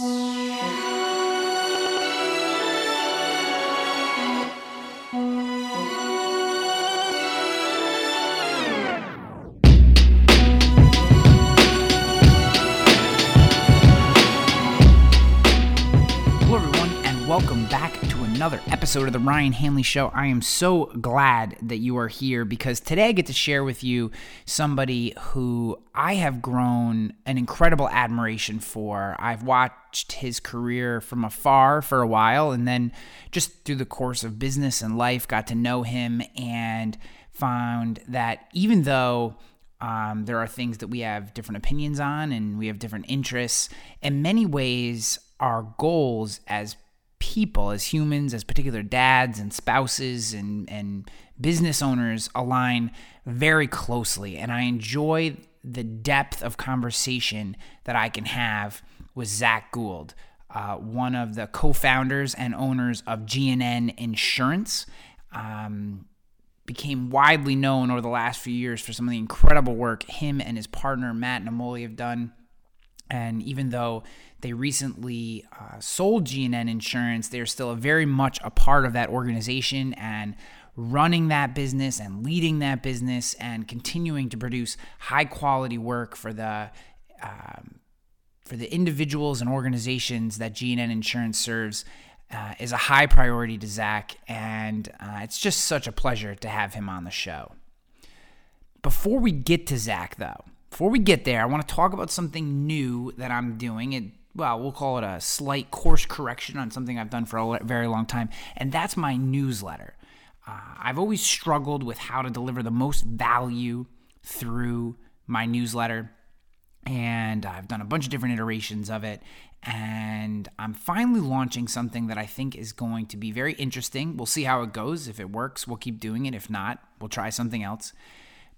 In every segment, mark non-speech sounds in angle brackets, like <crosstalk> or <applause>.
Yeah. Episode of the Ryan Hanley Show. I am so glad that you are here because today I get to share with you somebody who I have grown an incredible admiration for. I've watched his career from afar for a while, and then just through the course of business and life, got to know him and found that even though um, there are things that we have different opinions on and we have different interests. In many ways, our goals as people, as humans, as particular dads and spouses and, and business owners align very closely. And I enjoy the depth of conversation that I can have with Zach Gould, uh, one of the co founders and owners of GNN Insurance. Um, became widely known over the last few years for some of the incredible work him and his partner Matt Namoli have done. And even though they recently uh, sold GNN Insurance, they're still very much a part of that organization and running that business and leading that business and continuing to produce high quality work for the um, for the individuals and organizations that GNN Insurance serves uh, is a high priority to Zach, and uh, it's just such a pleasure to have him on the show. Before we get to Zach, though, before we get there, I want to talk about something new that I'm doing. It, well, we'll call it a slight course correction on something I've done for a very long time, and that's my newsletter. Uh, I've always struggled with how to deliver the most value through my newsletter and I've done a bunch of different iterations of it. And I'm finally launching something that I think is going to be very interesting. We'll see how it goes. If it works, we'll keep doing it. If not, we'll try something else.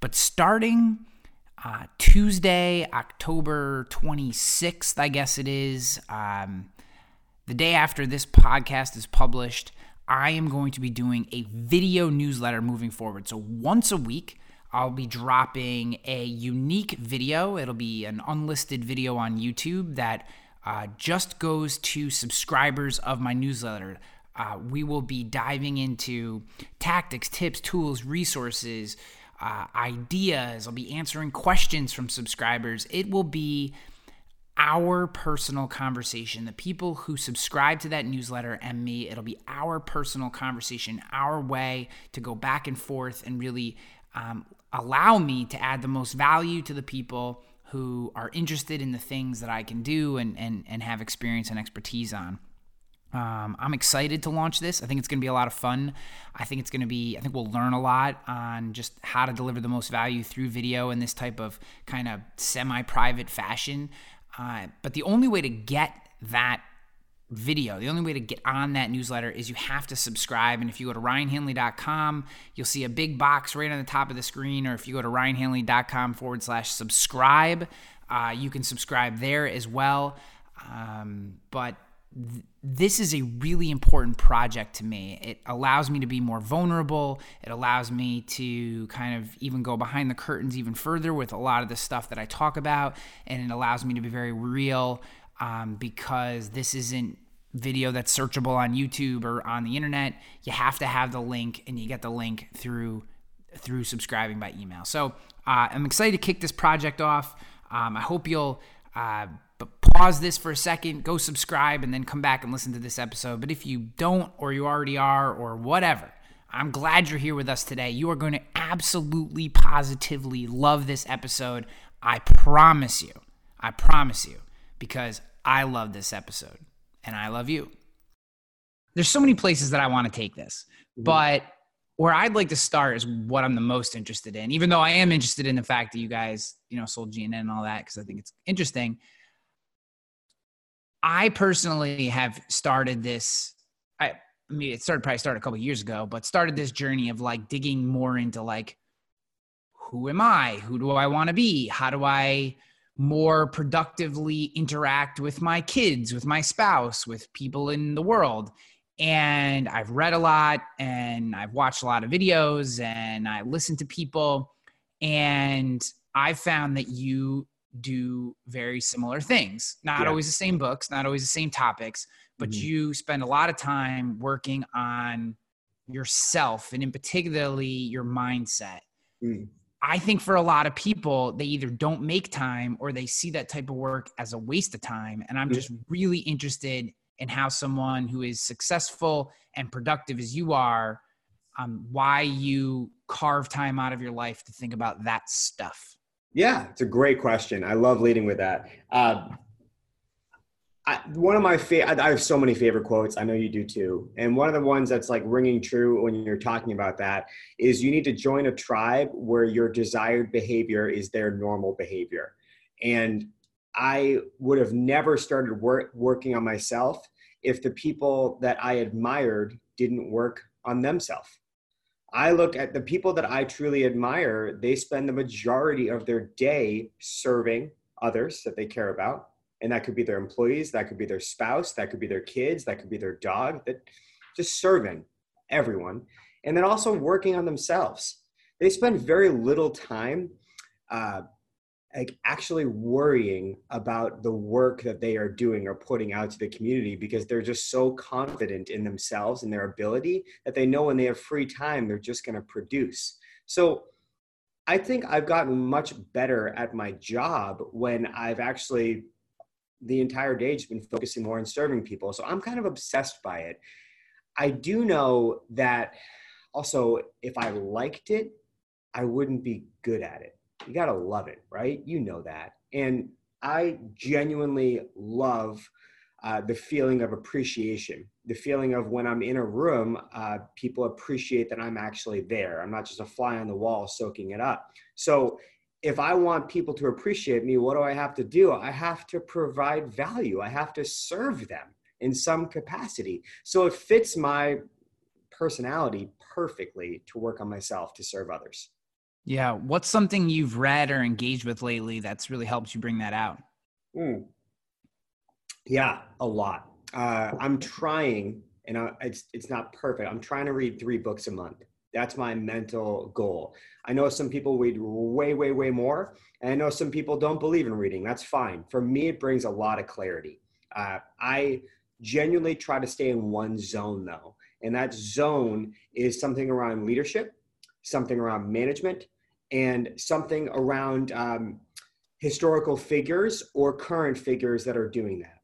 But starting uh, Tuesday, October 26th, I guess it is, um, the day after this podcast is published, I am going to be doing a video newsletter moving forward. So once a week, I'll be dropping a unique video. It'll be an unlisted video on YouTube that uh, just goes to subscribers of my newsletter. Uh, we will be diving into tactics, tips, tools, resources, uh, ideas. I'll be answering questions from subscribers. It will be our personal conversation. The people who subscribe to that newsletter and me, it'll be our personal conversation, our way to go back and forth and really um, allow me to add the most value to the people who are interested in the things that I can do and, and, and have experience and expertise on. Um, I'm excited to launch this. I think it's going to be a lot of fun. I think it's going to be, I think we'll learn a lot on just how to deliver the most value through video in this type of kind of semi private fashion. Uh, but the only way to get that video. The only way to get on that newsletter is you have to subscribe. And if you go to ryanhanley.com, you'll see a big box right on the top of the screen. Or if you go to ryanhanley.com forward slash subscribe, uh, you can subscribe there as well. Um, but th- this is a really important project to me. It allows me to be more vulnerable. It allows me to kind of even go behind the curtains even further with a lot of the stuff that I talk about. And it allows me to be very real um, because this isn't video that's searchable on YouTube or on the internet. You have to have the link, and you get the link through through subscribing by email. So uh, I'm excited to kick this project off. Um, I hope you'll uh, pause this for a second, go subscribe, and then come back and listen to this episode. But if you don't, or you already are, or whatever, I'm glad you're here with us today. You are going to absolutely, positively love this episode. I promise you. I promise you because I love this episode and I love you. There's so many places that I want to take this, mm-hmm. but where I'd like to start is what I'm the most interested in, even though I am interested in the fact that you guys, you know, sold GNN and all that because I think it's interesting. I personally have started this. I, I mean, it started probably started a couple years ago, but started this journey of like digging more into like, who am I? Who do I want to be? How do I more productively interact with my kids, with my spouse, with people in the world. And I've read a lot and I've watched a lot of videos and I listen to people. And I found that you do very similar things. Not Yeah. always the same books, not always the same topics, but Mhm. you spend a lot of time working on yourself and in particularly your mindset. Mm. I think for a lot of people, they either don't make time or they see that type of work as a waste of time. And I'm just really interested in how someone who is successful and productive as you are, um, why you carve time out of your life to think about that stuff. Yeah, it's a great question. I love leading with that. Uh, I, one of my favorite, I have so many favorite quotes. I know you do too. And one of the ones that's like ringing true when you're talking about that is you need to join a tribe where your desired behavior is their normal behavior. And I would have never started work, working on myself if the people that I admired didn't work on themselves. I look at the people that I truly admire, they spend the majority of their day serving others that they care about. And that could be their employees, that could be their spouse, that could be their kids, that could be their dog, that just serving everyone. And then also working on themselves. They spend very little time uh, like actually worrying about the work that they are doing or putting out to the community because they're just so confident in themselves and their ability that they know when they have free time they're just going to produce. So i think i've gotten much better at my job when i've actually the entire day just been focusing more on serving people. So i'm kind of obsessed by it. I do know that also if i liked it i wouldn't be good at it you gotta love it, right? You know that. And I genuinely love uh, the feeling of appreciation, the feeling of when I'm in a room, uh, people appreciate that I'm actually there. I'm not just a fly on the wall soaking it up. So if I want people to appreciate me, what do I have to do? I have to provide value. I have to serve them in some capacity. So it fits my personality perfectly to work on myself to serve others. Yeah. What's something you've read or engaged with lately that's really helped you bring that out? Mm. Yeah, a lot. Uh, I'm trying, and I, it's it's not perfect. I'm trying to read three books a month. That's my mental goal. I know some people read way, way, way more, and I know some people don't believe in reading. That's fine. For me, it brings a lot of clarity. Uh, I genuinely try to stay in one zone though, and that zone is something around leadership, something around management, and something around um, historical figures or current figures that are doing that.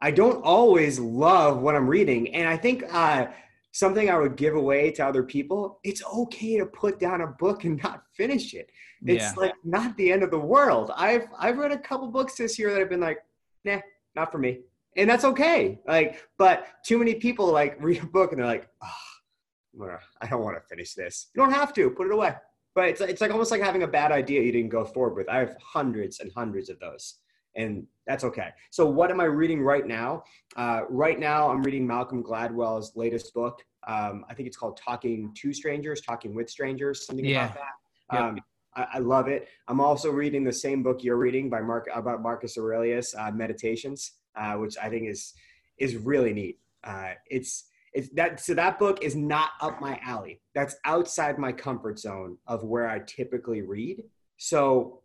I don't always love what I'm reading, and I think uh, something I would give away to other people. It's okay to put down a book and <laughs> not finish it. It's Yeah. like not the end of the world. I've I've read a couple books this year that have been like, nah, not for me, and that's okay. Like, but too many people like <laughs> read a book and they're like, oh, I don't want to finish this. You don't have to put it away. But it's it's like almost like having a bad idea you didn't go forward with. I have hundreds and hundreds of those, and that's okay. So what am I reading right now? Uh, right now, I'm reading Malcolm Gladwell's latest book. Um, I think it's called Talking to Strangers, Talking with Strangers, something Yeah. about that. Yep. Um, I, I love it. I'm also reading the same book you're reading by Mark about Marcus Aurelius, uh, Meditations, uh, which I think is is really neat. Uh, it's it's that so that book is not up my alley. That's outside my comfort zone of where I typically read. So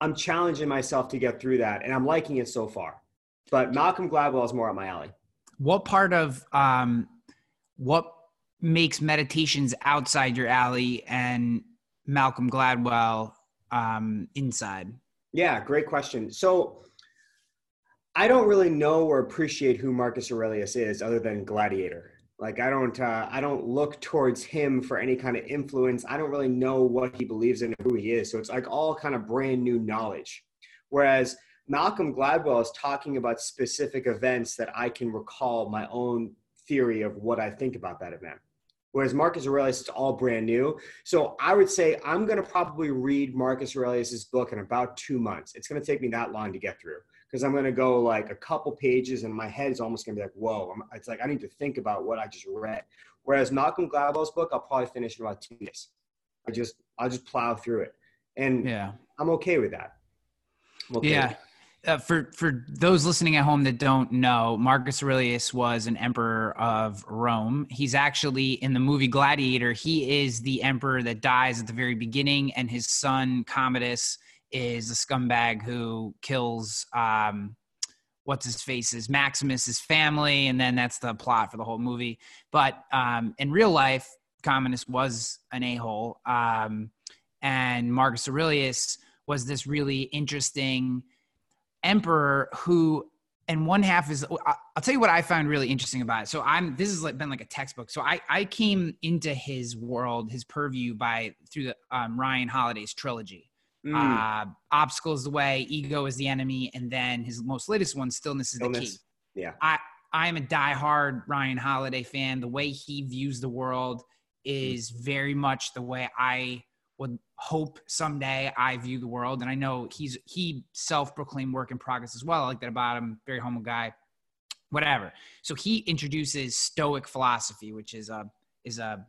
I'm challenging myself to get through that, and I'm liking it so far. But Malcolm Gladwell is more up my alley. What part of um, what makes meditations outside your alley and Malcolm Gladwell um, inside? Yeah, great question. So I don't really know or appreciate who Marcus Aurelius is other than Gladiator. Like I don't uh, I don't look towards him for any kind of influence. I don't really know what he believes in or who he is. So it's like all kind of brand new knowledge. Whereas Malcolm Gladwell is talking about specific events that I can recall my own theory of what I think about that event. Whereas Marcus Aurelius is all brand new. So I would say I'm going to probably read Marcus Aurelius's book in about two months. It's going to take me that long to get through because I'm going to go like a couple pages and my head is almost going to be like, whoa. I'm, it's like I need to think about what I just read. Whereas Malcolm Gladwell's book, I'll probably finish in about two days. I just I'll just plow through it, and Yeah. I'm okay with that. Okay Yeah. with that. Uh, for for those listening at home that don't know, Marcus Aurelius was an emperor of Rome. He's actually in the movie Gladiator. He is the emperor that dies at the very beginning, and his son Commodus is a scumbag who kills um, what's his face's Maximus's family, and then that's the plot for the whole movie. But um, in real life, Commodus was an a hole, um, and Marcus Aurelius was this really interesting emperor who and one half is i'll tell you what i found really interesting about it. So i'm this has been like a textbook. So i i came into his world his purview by through the um, ryan holiday's trilogy mm. uh obstacle is the way ego is the enemy and then his most latest one stillness is stillness. the key yeah i i'm a diehard ryan holiday fan the way he views the world is very much the way i would hope someday I view the world. And I know he's he self-proclaimed work in progress as well. I like that about him. Very humble guy. Whatever. So he introduces Stoic philosophy, which is a is a,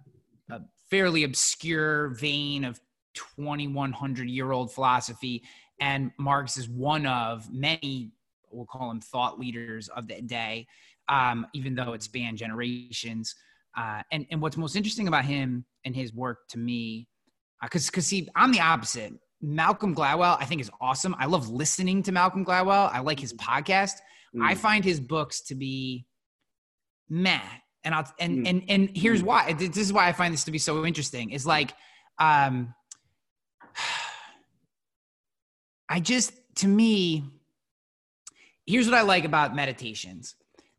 a fairly obscure vein of 2100 year old philosophy. And Marx is one of many, we'll call him thought leaders of the day, um, even though it spanned generations. Uh, and, and what's most interesting about him and his work to me because uh, because see i'm the opposite malcolm gladwell i think is awesome i love listening to malcolm gladwell i like his podcast mm. i find his books to be meh and i'll and mm. and and here's mm. why this is why i find this to be so interesting is like um i just to me here's what i like about meditations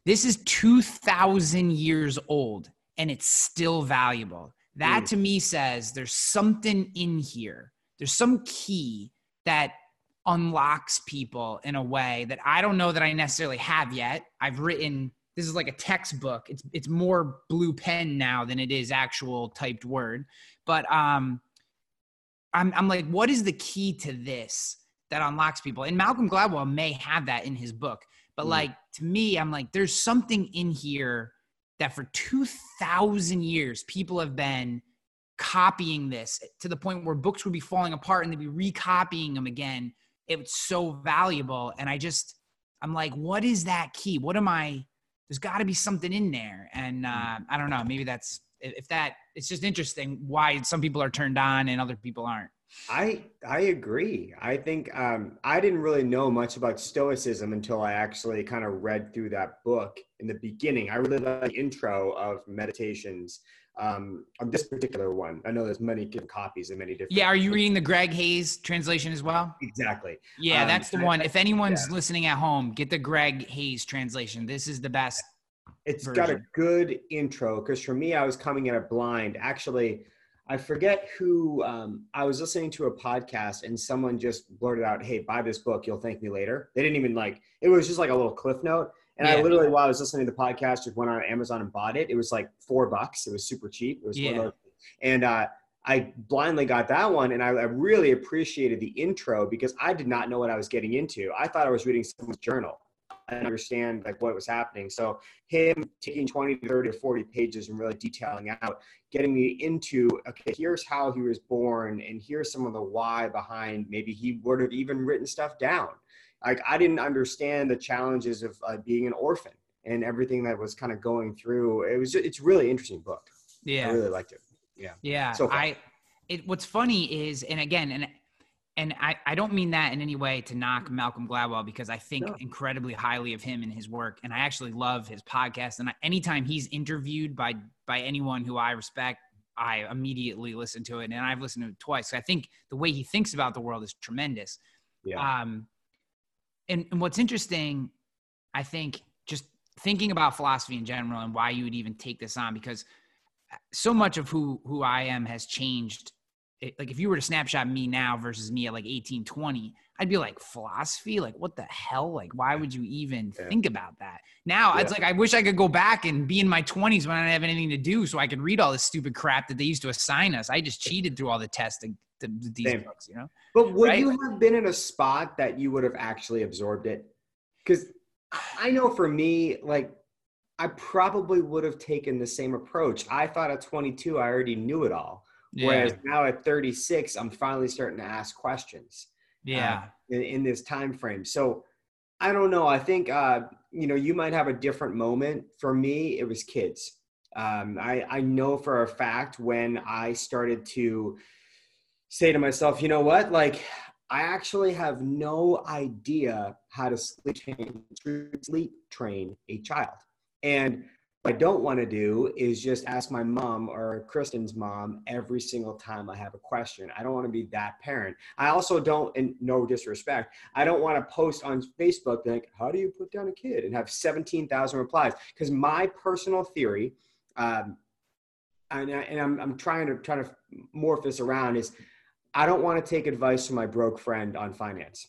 this is 2000 years old and it's still valuable that mm. to me says there's something in here. There's some key that unlocks people in a way that I don't know that I necessarily have yet. I've written this is like a textbook. It's it's more blue pen now than it is actual typed word. But um I'm I'm like what is the key to this that unlocks people? And Malcolm Gladwell may have that in his book. But mm. like to me I'm like there's something in here that for 2000 years people have been copying this to the point where books would be falling apart and they'd be recopying them again it's so valuable and i just i'm like what is that key what am i there's got to be something in there and uh, i don't know maybe that's if that it's just interesting why some people are turned on and other people aren't I I agree. I think um, I didn't really know much about Stoicism until I actually kind of read through that book in the beginning. I really like the intro of Meditations um, of this particular one. I know there's many different copies and many different. Yeah, are you reading the Greg Hays translation as well? Exactly. Yeah, um, that's the one. If anyone's yeah. listening at home, get the Greg Hays translation. This is the best. It's version. got a good intro because for me, I was coming in a blind. Actually I forget who um, I was listening to a podcast and someone just blurted out, "Hey, buy this book. You'll thank me later." They didn't even like it was just like a little cliff note. And yeah. I literally, while I was listening to the podcast, just went on Amazon and bought it. It was like four bucks. It was super cheap. It was yeah. and uh, I blindly got that one, and I, I really appreciated the intro because I did not know what I was getting into. I thought I was reading someone's journal and understand like what was happening. So him taking 20 30 or 40 pages and really detailing out, getting me into, okay, here's how he was born and here's some of the why behind maybe he would have even written stuff down. Like I didn't understand the challenges of uh, being an orphan and everything that was kind of going through. It was, just, it's really interesting book. Yeah. I really liked it. Yeah. Yeah. So I, it, what's funny is, and again, and and I, I don't mean that in any way to knock Malcolm Gladwell because I think no. incredibly highly of him and his work, and I actually love his podcast. And I, anytime he's interviewed by by anyone who I respect, I immediately listen to it, and I've listened to it twice. I think the way he thinks about the world is tremendous. Yeah. Um, and, and what's interesting, I think, just thinking about philosophy in general and why you would even take this on, because so much of who who I am has changed like if you were to snapshot me now versus me at like 18 20 i'd be like philosophy like what the hell like why would you even yeah. think about that now yeah. it's like i wish i could go back and be in my 20s when i didn't have anything to do so i could read all this stupid crap that they used to assign us i just <laughs> cheated through all the tests to, to these Same. books you know but would right? you have been in a spot that you would have actually absorbed it because i know for me like i probably would have taken the same approach i thought at 22 i already knew it all yeah. Whereas now at 36, I'm finally starting to ask questions. Uh, yeah. Uh, in, in, this time frame. So I don't know. I think uh, you know you might have a different moment. For me, it was kids. Um, I I know for a fact when I started to say to myself, you know what, like I actually have no idea how to sleep train, sleep train a child. And what I don't want to do is just ask my mom or Kristen's mom every single time I have a question. I don't want to be that parent. I also don't, and no disrespect, I don't want to post on Facebook like, how do you put down a kid and have 17,000 replies? Because my personal theory, um, and, I, and I'm, I'm trying to try to morph this around is I don't want to take advice from my broke friend on finance.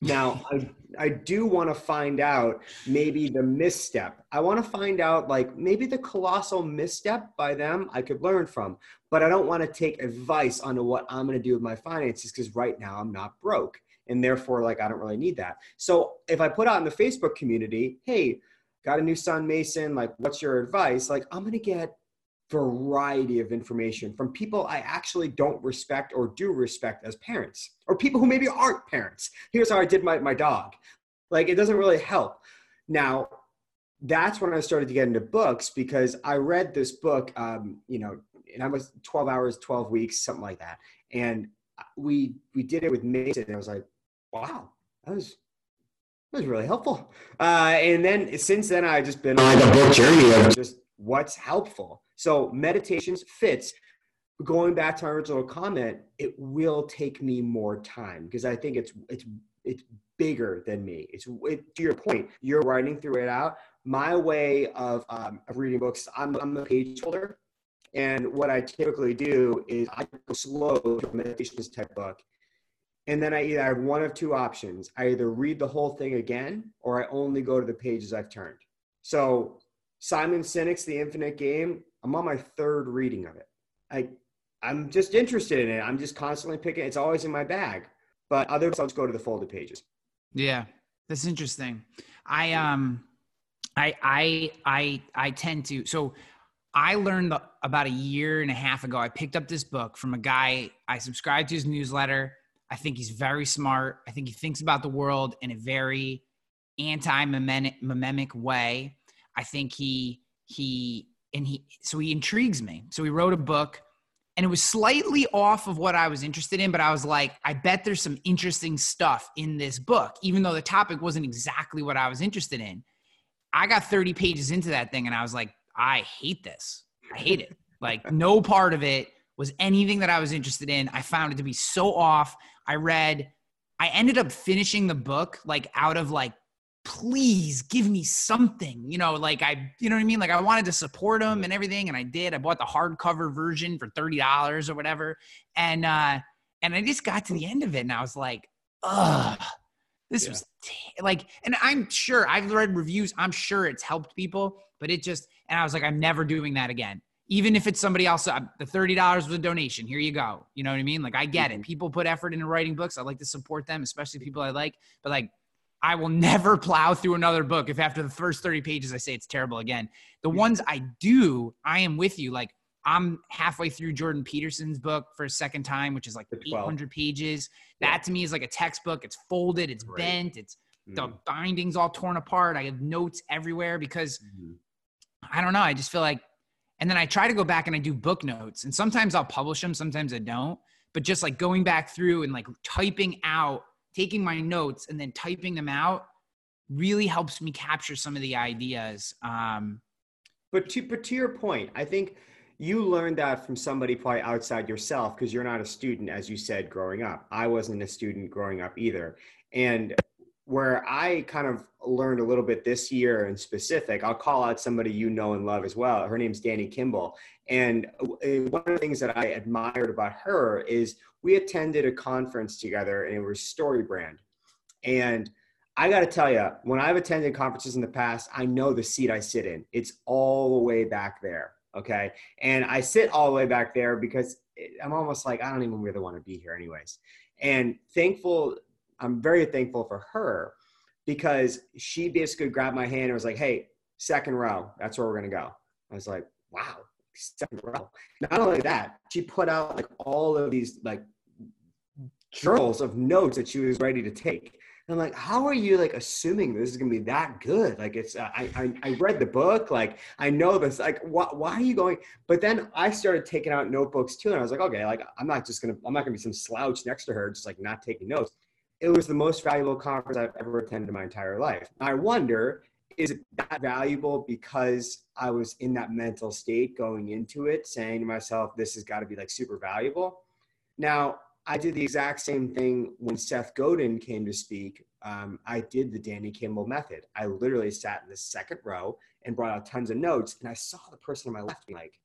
Now, I, I do want to find out maybe the misstep. I want to find out like maybe the colossal misstep by them I could learn from, but I don't want to take advice on what I'm going to do with my finances because right now I'm not broke. And therefore, like, I don't really need that. So if I put out in the Facebook community, hey, got a new son, Mason, like, what's your advice? Like, I'm going to get variety of information from people I actually don't respect or do respect as parents, or people who maybe aren't parents. Here's how I did my, my dog. Like, it doesn't really help. Now, that's when I started to get into books because I read this book, um, you know, and I was 12 hours, 12 weeks, something like that. And we we did it with Mason, and I was like, wow, that was that was really helpful. Uh, and then since then, I've just been on a book journey of just what's helpful. So meditations fits. Going back to my original comment, it will take me more time because I think it's it's it's bigger than me. It's it, to your point. You're writing through it out. My way of um, of reading books, I'm I'm a page holder, and what I typically do is I go slow a meditations type book, and then I either I have one of two options. I either read the whole thing again, or I only go to the pages I've turned. So Simon Sinek's The Infinite Game, I'm on my third reading of it. I I'm just interested in it. I'm just constantly picking. It's always in my bag. But other I'll just go to the folded pages. Yeah, that's interesting. I um, I I I I tend to so. I learned about a year and a half ago. I picked up this book from a guy. I subscribed to his newsletter. I think he's very smart. I think he thinks about the world in a very anti-mimetic way. I think he he and he so he intrigues me. So he wrote a book and it was slightly off of what I was interested in, but I was like, I bet there's some interesting stuff in this book, even though the topic wasn't exactly what I was interested in. I got 30 pages into that thing and I was like, I hate this. I hate it. <laughs> like, no part of it was anything that I was interested in. I found it to be so off. I read, I ended up finishing the book like out of like please give me something you know like i you know what i mean like i wanted to support him and everything and i did i bought the hardcover version for $30 or whatever and uh and i just got to the end of it and i was like ugh this yeah. was t-. like and i'm sure i've read reviews i'm sure it's helped people but it just and i was like i'm never doing that again even if it's somebody else uh, the $30 was a donation here you go you know what i mean like i get it mm-hmm. people put effort into writing books i like to support them especially people i like but like I will never plow through another book if after the first 30 pages I say it's terrible again. The ones I do, I am with you. Like I'm halfway through Jordan Peterson's book for a second time, which is like 800 pages. That to me is like a textbook. It's folded, it's right. bent, it's mm-hmm. the bindings all torn apart. I have notes everywhere because mm-hmm. I don't know. I just feel like, and then I try to go back and I do book notes, and sometimes I'll publish them, sometimes I don't. But just like going back through and like typing out taking my notes and then typing them out really helps me capture some of the ideas. Um, but to but to your point, I think you learned that from somebody probably outside yourself because you're not a student, as you said, growing up. I wasn't a student growing up either, and where I kind of learned a little bit this year in specific, I'll call out somebody you know and love as well. Her name's Danny Kimball. And eh, one of the things that I admired about her is we attended a conference together and it was Story Brand. And I got to tell you, when I've attended conferences in the past, I know the seat I sit in. It's all the way back there. Okay. And I sit all the way back there because eh, I'm almost like, I don't even really want to be here, anyways. And thankful, I'm very thankful for her because she basically grabbed my hand and was like, hey, second row, that's where we're going to go. I was like, wow, second row. Not only that, she put out like all of these like journals of notes that she was ready to take. And I'm like, how are you like assuming this is gonna be that good? Like it's uh, I, I I read the book, like I know this. Like why why are you going? But then I started taking out notebooks too, and I was like, okay, like I'm not just gonna I'm not gonna be some slouch next to her, just like not taking notes. It was the most valuable conference I've ever attended in my entire life. I wonder, is it that valuable because I was in that mental state going into it, saying to myself, this has got to be like super valuable. Now I did the exact same thing when Seth Godin came to speak. Um, I did the Danny Kimball method. I literally sat in the second row and brought out tons of notes, and I saw the person on my left like,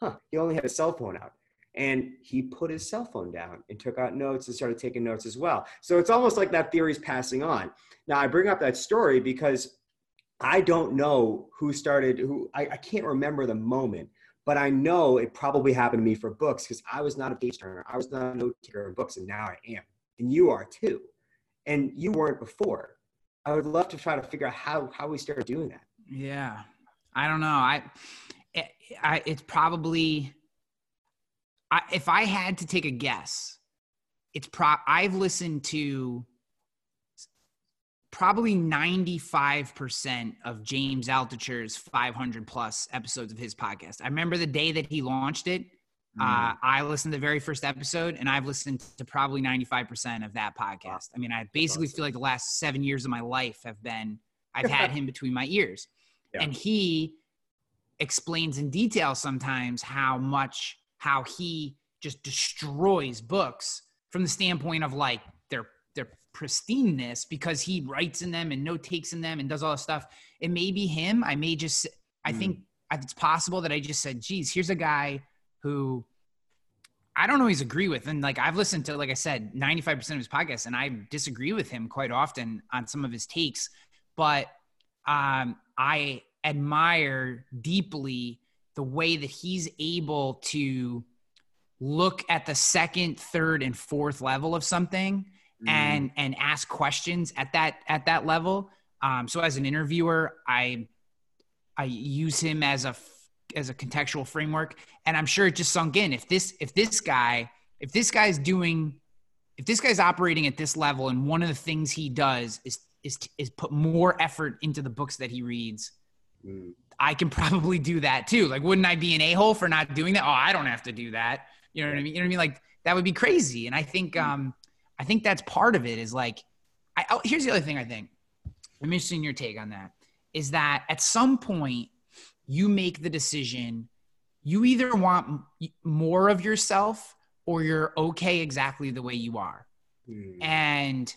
huh, he only had a cell phone out. And he put his cell phone down and took out notes and started taking notes as well. So it's almost like that theory is passing on. Now, I bring up that story because I don't know who started, who I, I can't remember the moment, but I know it probably happened to me for books because I was not a page turner. I was not a note taker in books, and now I am. And you are too. And you weren't before. I would love to try to figure out how, how we started doing that. Yeah. I don't know. I, it, I it's probably, I, if I had to take a guess, it's pro, I've listened to probably 95% of James Altucher's 500 plus episodes of his podcast. I remember the day that he launched it. Uh, mm. Uh, I listened to the very first episode and I've listened to probably 95% of that podcast. I mean, I basically awesome. feel like the last seven years of my life have been, I've had <laughs> him between my ears. Yeah. And he explains in detail sometimes how much, how he just destroys books from the standpoint of like their their pristineness because he writes in them and note takes in them and does all this stuff. It may be him. I may just, I mm. think it's possible that I just said, geez, here's a guy who I don't always agree with. And like I've listened to, like I said, 95% of his podcasts and I disagree with him quite often on some of his takes. But um, I admire deeply the way that he's able to look at the second, third, and fourth level of something mm. and and ask questions at that at that level. Um, so as an interviewer, I I use him as a as a contextual framework, and I'm sure it just sunk in. If this if this guy if this guy's doing if this guy's operating at this level, and one of the things he does is is is put more effort into the books that he reads. Mm. I can probably do that too. Like, wouldn't I be an a hole for not doing that? Oh, I don't have to do that. You know what I mean? You know what I mean? Like that would be crazy. And I think mm. um, I think that's part of it is like, I, oh, here's the other thing I think. I'm interested in your take on that. Is that at some point you make the decision, you either want more of yourself or you're okay exactly the way you are. Mm. And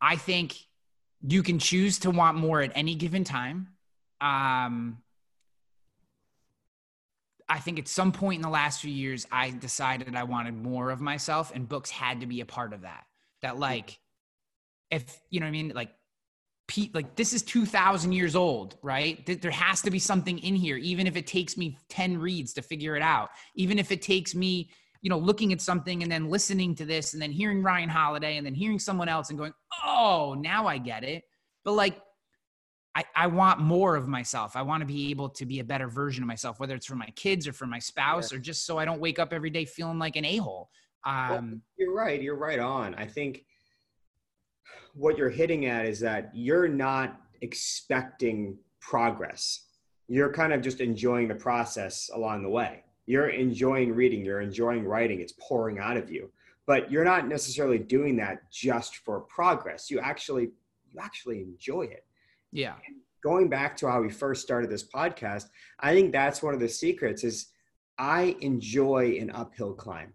I think you can choose to want more at any given time. Um, I think at some point in the last few years, I decided I wanted more of myself, and books had to be a part of that. That hmm. like, if you know what I mean, like, Pete, like this is two thousand years old, right? There has to be something in here, even if it takes me ten reads to figure it out. Even if it takes me, you know, looking at something and then listening to this, and then hearing Ryan Holiday, and then hearing someone else, and going, "Oh, now I get it." But like, I, I want more of myself. I want to be able to be a better version of myself, whether it's for my kids or for my spouse, yeah. or just so I don't wake up every day feeling like an a hole. Um, well, you're right. You're right on. I think what you're hitting at is that you're not expecting progress. You're kind of just enjoying the process along the way. You're enjoying reading, you're enjoying writing, it's pouring out of you. But you're not necessarily doing that just for progress. You actually you actually enjoy it yeah. going back to how we first started this podcast, I think that's one of the secrets is I enjoy an uphill climb.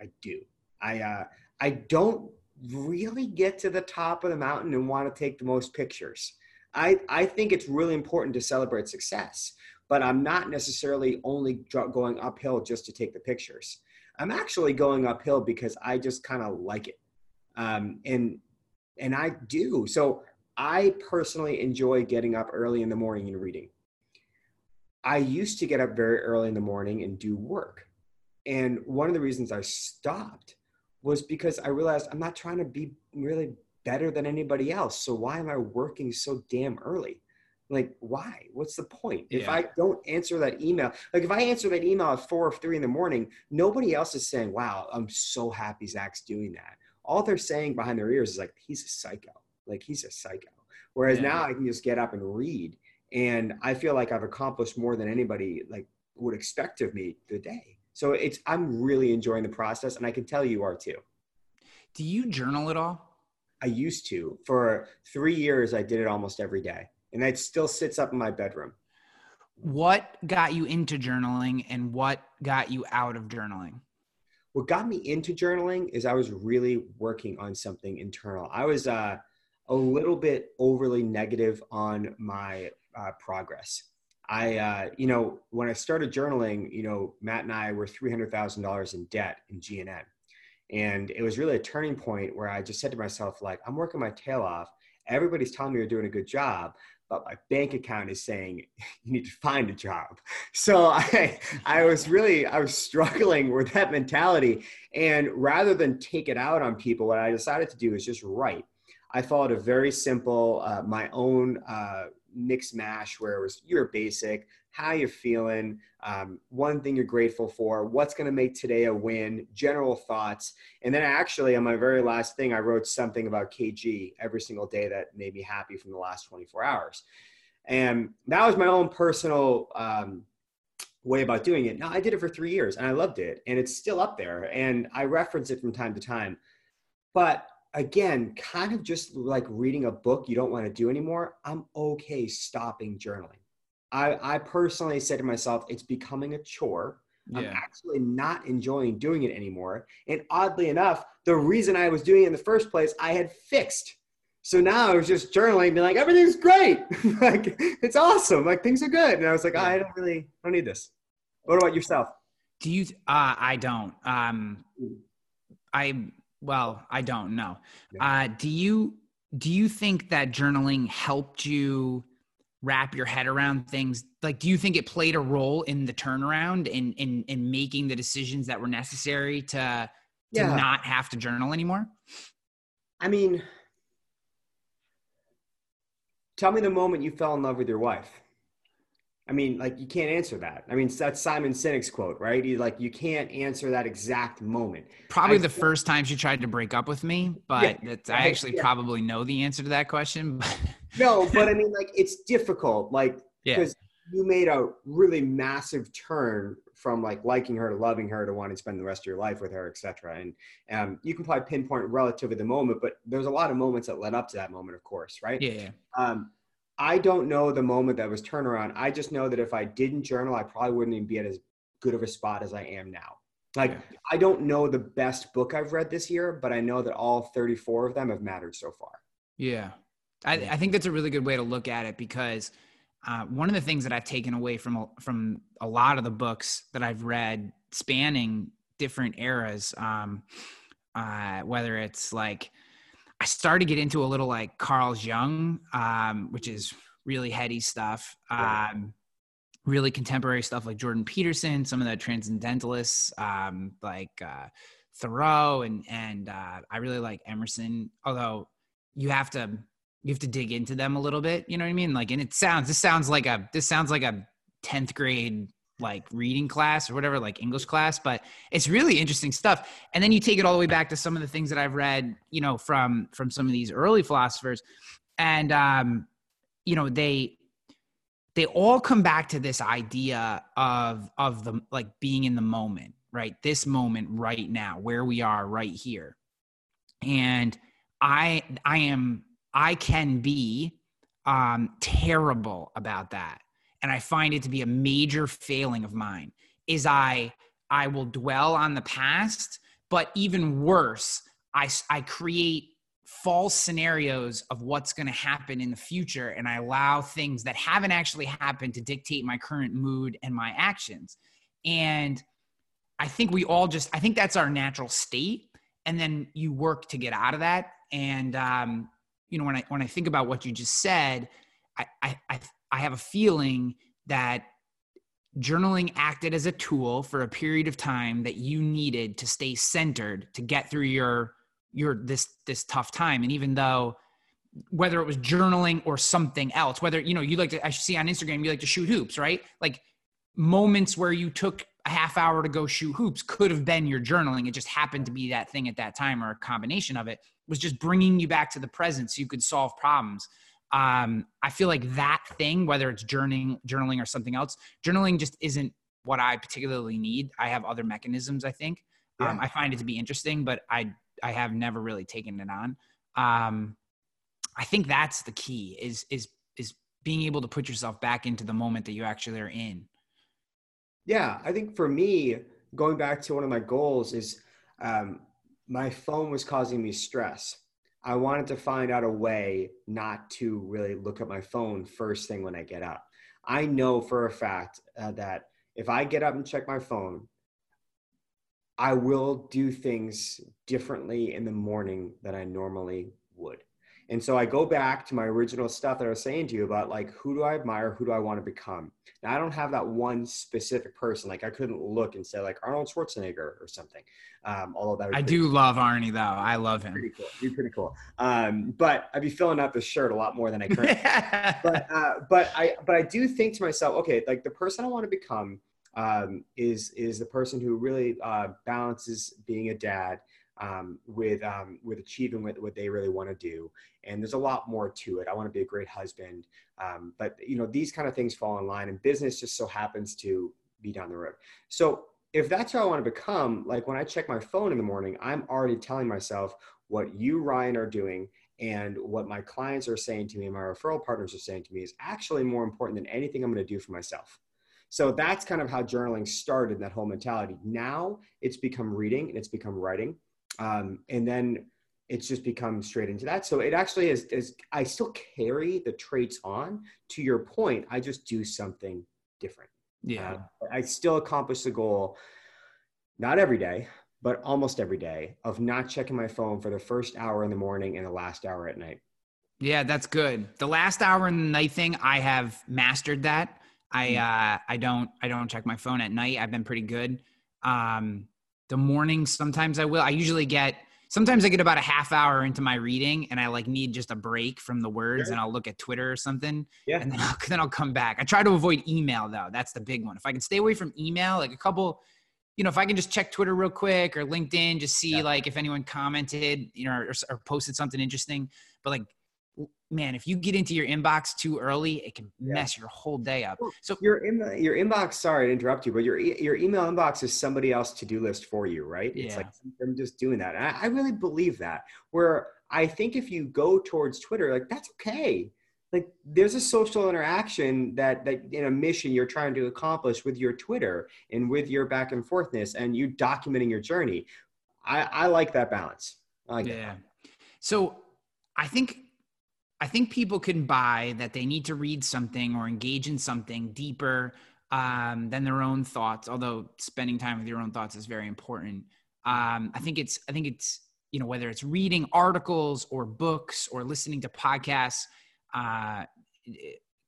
I do. I uh, I don't really get to the top of the mountain and want to take the most pictures. I, I think it's really important to celebrate success, but I'm not necessarily only going uphill just to take the pictures. I'm actually going uphill because I just kind of like it. Um, and and I do. So I personally enjoy getting up early in the morning and reading. I used to get up very early in the morning and do work. And one of the reasons I stopped was because I realized I'm not trying to be really better than anybody else. So why am I working so damn early? Like, why? What's the point? Yeah. If I don't answer that email, like if I answer that email at four or three in the morning, nobody else is saying, wow, I'm so happy Zach's doing that. All they're saying behind their ears is like, he's a psycho like he's a psycho. Whereas Yeah. now I can just get up and read, and I feel like I've accomplished more than anybody like would expect of me today. So it's I'm really enjoying the process, and I can tell you are too. Do you journal at all? I used to for three years. I did it almost every day, and it still sits up in my bedroom. What got you into journaling and what got you out of journaling? what got me into journaling is I was really working on something internal. I was uh, a little bit overly negative on my uh, progress. I, uh, you know, when I started journaling, you know, Matt and I were three hundred thousand dollars in debt in GNN, and it was really a turning point where I just said to myself, like, I'm working my tail off. Everybody's telling me you're doing a good job, but my bank account is saying <laughs> you need to find a job. <laughs> So I, I was really, I was struggling with that mentality. And rather than take it out on people, what I decided to do is just write. I followed a very simple, uh, my own uh, mix mash where it was your basic, how you're feeling, um, one thing you're grateful for, what's going to make today a win, general thoughts. And then actually on my very last thing, I wrote something about KG every single day that made me happy from the last 24 hours. And that was my own personal um, way about doing it. Now I did it for three years and I loved it and it's still up there and I reference it from time to time. But again, kind of just like reading a book you don't want to do anymore, I'm okay stopping journaling. I, I personally said to myself, it's becoming a chore. I'm actually not enjoying doing it anymore. And oddly enough, the reason I was doing it in the first place, I had fixed. So now I was just journaling, being like, everything's great. <laughs> like, it's awesome. Like, things are good. And I was like, oh, I don't really, I don't need this. What about yourself? Do you? Uh, I don't. Um, I well, I don't know. Uh, do you? Do you think that journaling helped you wrap your head around things? Like, do you think it played a role in the turnaround in in in making the decisions that were necessary to to Yeah. not have to journal anymore? I mean, tell me the moment you fell in love with your wife. I mean, like you can't answer that. I mean, that's Simon Sinek's quote, right? He's like, you can't answer that exact moment. Probably I the first time she tried to break up with me, but Yeah, that's, I actually yeah. probably know the answer to that question. But <laughs> No, but I mean, like it's difficult, like yeah, because you made a really massive turn from like liking her to loving her to wanting to spend the rest of your life with her, etc. And um, you can probably pinpoint relative relatively the moment, but there's a lot of moments that led up to that moment, of course, right? yeah, yeah. Um, I don't know the moment that was turnaround. I just know that if I didn't journal, I probably wouldn't even be at as good of a spot as I am now. Like, Yeah. I don't know the best book I've read this year, but I know that all 34 of them have mattered so far. Yeah. I, I think that's a really good way to look at it because uh, one of the things that I've taken away from a- from a lot of the books that I've read spanning different eras, um, uh, whether it's like I started to get into a little like Carl Jung, um, which is really heady stuff. Um, really contemporary stuff like Jordan Peterson, some of the transcendentalists, um, like uh, Thoreau, and and uh, I really like Emerson. Although you have to you have to dig into them a little bit. You know what I mean? Like, and it sounds this sounds like a this sounds like a tenth grade like reading class or whatever, like English class, but it's really interesting stuff. And then you take it all the way back to some of the things that I've read, you know, from from some of these early philosophers, and um, you know, they they all come back to this idea of of the like being in the moment, right? This moment right now, where we are right here. And I I am I can be um terrible about that. And I find it to be a major failing of mine is I I will dwell on the past, but even worse, I I create false scenarios of what's going to happen in the future and I allow things that haven't actually happened to dictate my current mood and my actions. And I think we all just I think that's our natural state and then you work to get out of that and um you know when I when I think about what you just said I I I, I have a feeling that journaling acted as a tool for a period of time that you needed to stay centered to get through your your this this tough time and even though whether it was journaling or something else whether you know you like to i see on instagram you like to shoot hoops right like moments where you took a half hour to go shoot hoops could have been your journaling. It just happened to be that thing at that time or a combination of it was just bringing you back to the present so you could solve problems. Um, I feel like that thing, whether it's journaling, journaling or something else, journaling just isn't what I particularly need. I have other mechanisms. I think yeah. um, I find it to be interesting, but I I have never really taken it on. Um, I think that's the key is is is being able to put yourself back into the moment that you actually are in. Yeah, I think for me, going back to one of my goals is um, my phone was causing me stress. I wanted to find out a way not to really look at my phone first thing when I get up. I know for a fact uh, that if I get up and check my phone, I will do things differently in the morning than I normally would. And so I go back to my original stuff that I was saying to you about like who do I admire, who do I want to become. Now I don't have that one specific person. Like I couldn't look and say like Arnold Schwarzenegger or something. Um, although that I do cool. love Arnie though. I love him. Pretty cool. He's pretty cool. Um, but I'd be filling out this shirt a lot more than I currently. <laughs> but uh, but I but I do think to myself, okay, like the person I want to become um, is is the person who really uh, balances being a dad um, with um, with achieving what, what they really want to do. And there's a lot more to it. I want to be a great husband, um, but you know these kind of things fall in line, and business just so happens to be down the road. So if that's who I want to become, like when I check my phone in the morning, I'm already telling myself what you Ryan are doing and what my clients are saying to me and my referral partners are saying to me is actually more important than anything I'm going to do for myself. So that's kind of how journaling started, that whole mentality. Now it's become reading and it's become writing. Um, and then it's just become straight into that. So it actually is, is, I still carry the traits on to your point. I just do something different. Yeah. Uh, I still accomplish the goal, not every day, but almost every day of not checking my phone for the first hour in the morning and the last hour at night. Yeah, that's good. The last hour in the night thing, I have mastered that. I mm. uh, I don't I don't check my phone at night. I've been pretty good. Um, the morning sometimes I will. I usually get sometimes I get about a half hour into my reading and I like need just a break from the words and I'll look at Twitter or something. Yeah. And then I'll, <laughs> then I'll come back. I try to avoid email though. That's the big one. If I can stay away from email, like a couple, you know, if I can just check Twitter real quick or LinkedIn, just see yeah. like if anyone commented, you know, or, or posted something interesting. But like man, if you get into your inbox too early, it can mess your whole day up. So your in your inbox, sorry to interrupt you, but your your email inbox is somebody else to do list for you, right? Yeah. It's like I'm just doing that. And I, I really believe that. Where I think if you go towards Twitter, like that's okay. Like there's a social interaction that that in a mission you're trying to accomplish with your Twitter and with your back and forthness and you documenting your journey. I, I like that balance. Like yeah. That. So I think I think people can buy that they need to read something or engage in something deeper um, than their own thoughts. Although spending time with your own thoughts is very important. Um, I think it's I think it's you know whether it's reading articles or books or listening to podcasts. Uh,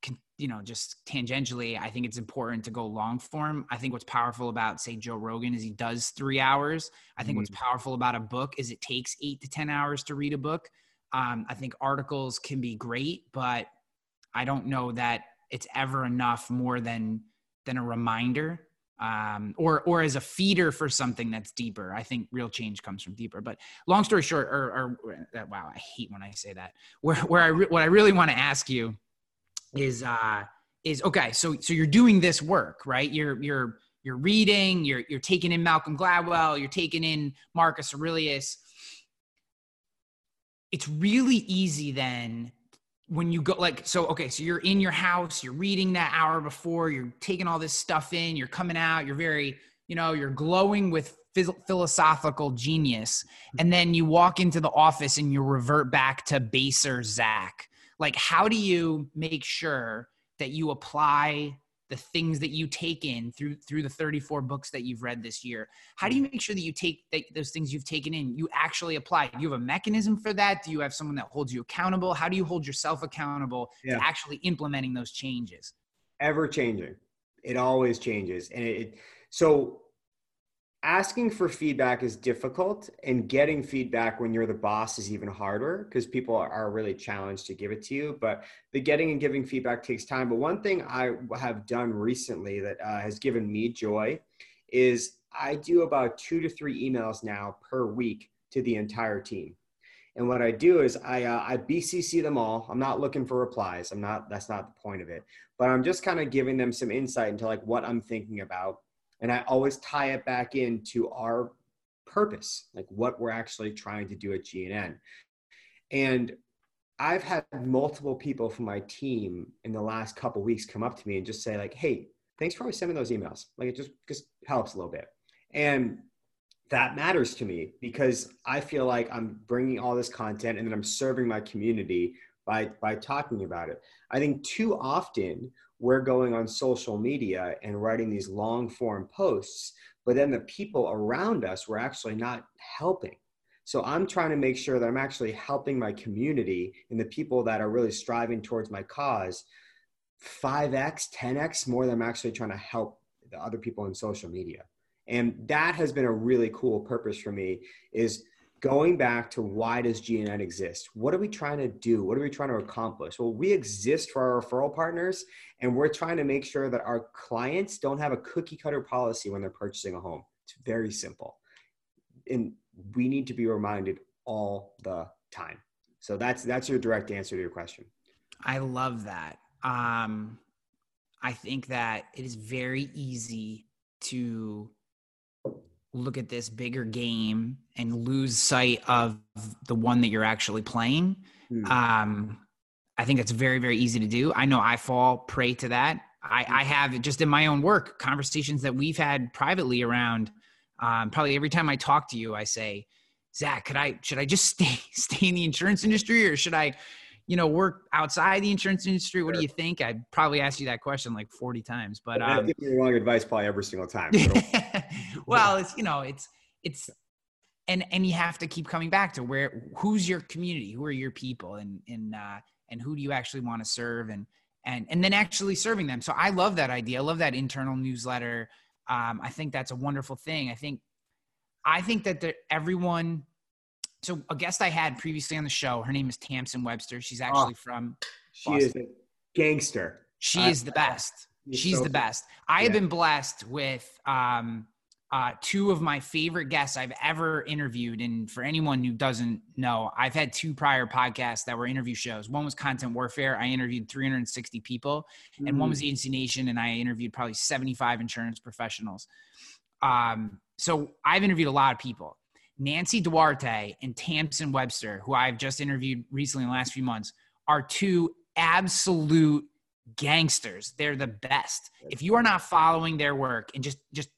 can, you know, just tangentially, I think it's important to go long form. I think what's powerful about, say, Joe Rogan is he does three hours. I think mm-hmm. what's powerful about a book is it takes eight to 10 hours to read a book. Um, I think articles can be great, but I don't know that it's ever enough more than than a reminder um, or or as a feeder for something that's deeper. I think real change comes from deeper. But long story short, or, or uh, wow, I hate when I say that. Where where I re- what I really want to ask you is uh, is okay. So so you're doing this work, right? You're you're you're reading. You're you're taking in Malcolm Gladwell. You're taking in Marcus Aurelius it's really easy then when you go like so okay so you're in your house you're reading that hour before you're taking all this stuff in you're coming out you're very you know you're glowing with philosophical genius. And then you walk into the office and you revert back to baser zach. Like how do you make sure that you apply the things that you take in through through the 34 books that you've read this year. How do you mm-hmm. make sure that you take that, those things you've taken in you actually apply? Do you have a mechanism for that? Do you have someone that holds you accountable? How do you hold yourself accountable yeah. to actually implementing those changes? Ever changing. It always changes. And it so asking for feedback is difficult and getting feedback when you're the boss is even harder because people are really challenged to give it to you but the getting and giving feedback takes time but one thing i have done recently that uh, has given me joy is I do about two to three emails now per week to the entire team. And what I do is I, uh, I BCC them all. I'm not looking for replies. I'm not, that's not the point of it, but I'm just kind of giving them some insight into like what I'm thinking about. And I always tie it back into our purpose, like what we're actually trying to do at GNN. And I've had multiple people from my team in the last couple weeks come up to me and just say like, "Hey, thanks for always sending those emails. Like it just just helps a little bit." And that matters to me because I feel like I'm bringing all this content and then I'm serving my community by by talking about it. I think too often we're going on social media and writing these long form posts, but then the people around us were actually not helping. So I'm trying to make sure that I'm actually helping my community and the people that are really striving towards my cause 5x, 10x more than I'm actually trying to help the other people in social media. And that has been a really cool purpose for me is going back to why does GNN exist? What are we trying to do? What are we trying to accomplish? Well, we exist for our referral partners and we're trying to make sure that our clients don't have a cookie cutter policy when they're purchasing a home. It's very simple. And we need to be reminded all the time. So that's that's your direct answer to your question. I love that. Um, I think that it is very easy to look at this bigger game and lose sight of the one that you're actually playing. Hmm. Um, I think it's very, very easy to do. I know I fall prey to that. I, I have just in my own work conversations that we've had privately around um, probably every time I talk to you, I say, Zach, could I should I just <laughs> stay stay in the insurance industry or should I, you know, work outside the insurance industry? What sure. do you think? I'd probably asked you that question like 40 times. But um, give you the wrong advice probably every single time. <laughs> well, it's you know, it's it's and and you have to keep coming back to where who's your community, who are your people, and and uh, and who do you actually want to serve, and and and then actually serving them. So I love that idea. I love that internal newsletter. Um, I think that's a wonderful thing. I think, I think that the, everyone. So a guest I had previously on the show, her name is Tamsen Webster. She's actually oh, from. She Boston. is a gangster. She is the best. She's so the best. I yeah. have been blessed with um, uh, two of my favorite guests I've ever interviewed. And for anyone who doesn't know, I've had two prior podcasts that were interview shows. One was Content Warfare. I interviewed 360 people, mm. and one was mm. Agency Nation, and I interviewed probably 75 insurance professionals. Um, so I've interviewed a lot of people. Nancy Duarte and Tamsen Webster, who I've just interviewed recently in the last few months, are two absolute gangsters. They're the best. If you are not following their work and just just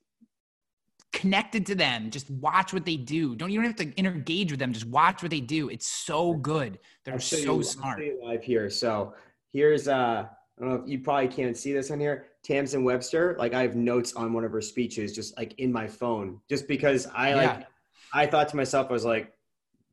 connected to them. Just watch what they do. Don't you don't have to engage with them. Just watch what they do. It's so good. They're so you, smart. live here. So here's uh I don't know if you probably can't see this on here. Tamsen Webster, like I have notes on one of her speeches just like in my phone, just because I like yeah. I thought to myself, I was like,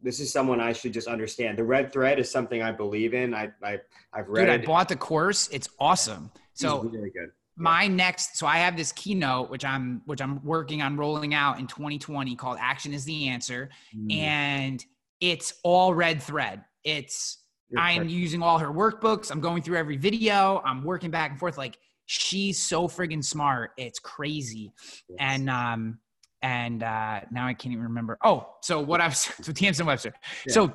this is someone I should just understand. The red thread is something I believe in. I, I I've read. Dude, I bought the course. It's awesome. So really good my next so i have this keynote which i'm which i'm working on rolling out in 2020 called action is the answer. Mm. and it's all red thread. It's i'm using all her workbooks. I'm going through every video. I'm working back and forth. Like she's so friggin smart. It's crazy. Yes. and um and uh now i can't even remember. Oh so what i was <laughs> so tamsen webster. Yeah. so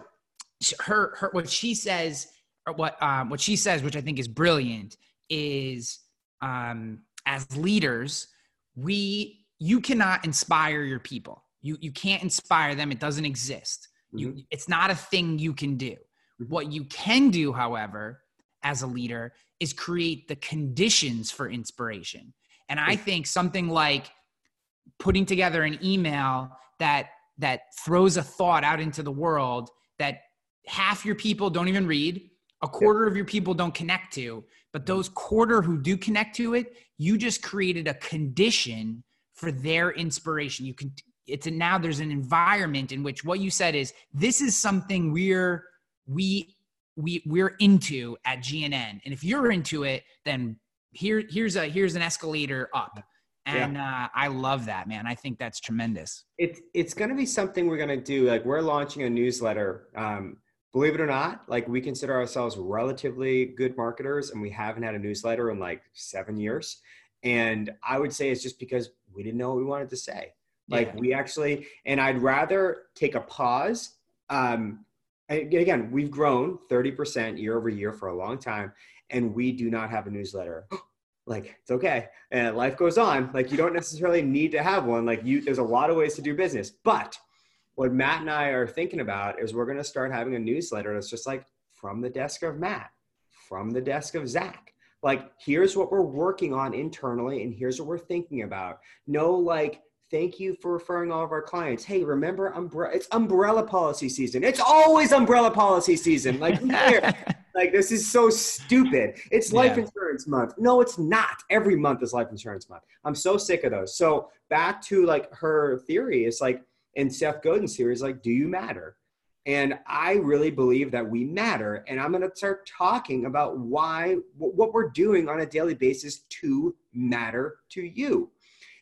her her what she says or what um what she says which i think is brilliant is um, as leaders, we you cannot inspire your people. You you can't inspire them. It doesn't exist. Mm-hmm. You it's not a thing you can do. Mm-hmm. What you can do, however, as a leader, is create the conditions for inspiration. And I think something like putting together an email that that throws a thought out into the world that half your people don't even read, a quarter of your people don't connect to, but those quarter who do connect to it, you just created a condition for their inspiration. You can it's a, now there's an environment in which what you said is this is something we're we we we're into at GNN. And if you're into it, then here here's a here's an escalator up. And yeah. uh, I love that, man. I think that's tremendous. It's it's going to be something we're going to do. Like we're launching a newsletter um, believe it or not, like we consider ourselves relatively good marketers and we haven't had a newsletter in like seven years. And I would say it's just because we didn't know what we wanted to say. Like Yeah. we actually, and I'd rather take a pause. Um, again, we've grown 30% year over year for a long time, and we do not have a newsletter. <gasps> like it's okay. And life goes on. Like you don't necessarily need to have one. Like you, there's a lot of ways to do business. But what Matt and I are thinking about is we're going to start having a newsletter that's just like from the desk of Matt, from the desk of Zach. Like, here's what we're working on internally, and here's what we're thinking about. No, like, thank you for referring all of our clients. Hey, remember, umbre- it's umbrella policy season. It's always umbrella policy season. Like, <laughs> like this is so stupid. It's life Yeah. insurance month. No, it's not. Every month is life insurance month. I'm so sick of those. So back to like her theory, it's like in Seth Godin's is like, do you matter? And I really believe that we matter. And I'm going to start talking about why, what we're doing on a daily basis to matter to you.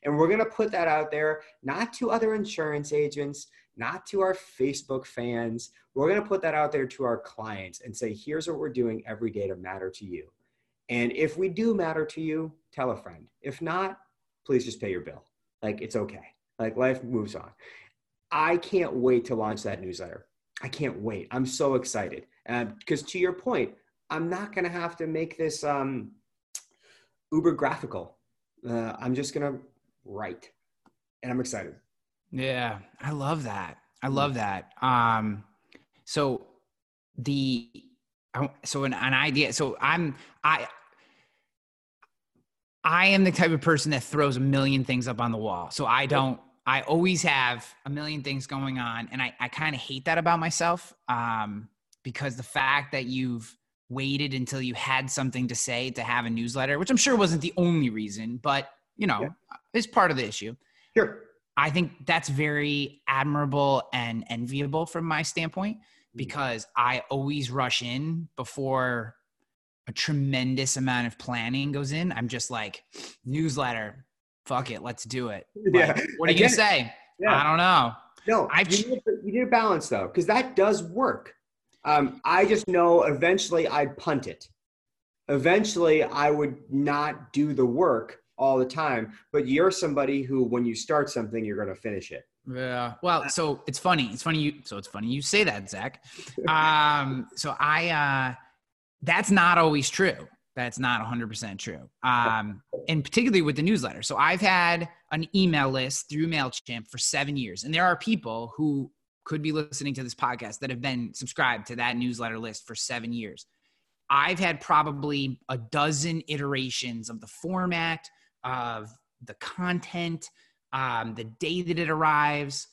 And we're going to put that out there, not to other insurance agents, not to our Facebook fans. We're going to put that out there to our clients and say, here's what we're doing every day to matter to you. And if we do matter to you, tell a friend. If not, please just pay your bill. Like it's okay. Like life moves on. I can't wait to launch that newsletter. I can't wait. I'm so excited. Because to your point, I'm not going to have to make this um, uber graphical. Uh, I'm just going to write. And I'm excited. Yeah, I love that. I love that. Um, so the so an, an idea. So I'm I I am the type of person that throws a million things up on the wall. So I don't. I always have a million things going on, and I I kind of hate that about myself. Um, because the fact that you've waited until you had something to say to have a newsletter, which I'm sure wasn't the only reason, but you know, Yeah. is part of the issue. Sure. I think that's very admirable and enviable from my standpoint Mm-hmm. because I always rush in before a tremendous amount of planning goes in. I'm just like, newsletter, fuck it, let's do it. <laughs> Like, Yeah. What are I you gonna say? Yeah. I don't know. No, I've- you need, you need a balance though, because that does work. Um, I just know eventually I'd punt it. Eventually, I would not do the work all the time. But you're somebody who, when you start something, you're going to finish it. Yeah. Well, so it's funny. It's funny you so it's funny you say that, Zach. <laughs> Um, so I uh that's not always true. That's not 100% true. Um, and particularly with the newsletter. So I've had an email list through MailChimp for seven years. And there are people who could be listening to this podcast that have been subscribed to that newsletter list for seven years. I've had probably a dozen iterations of the format, of the content, um, the day that it arrives.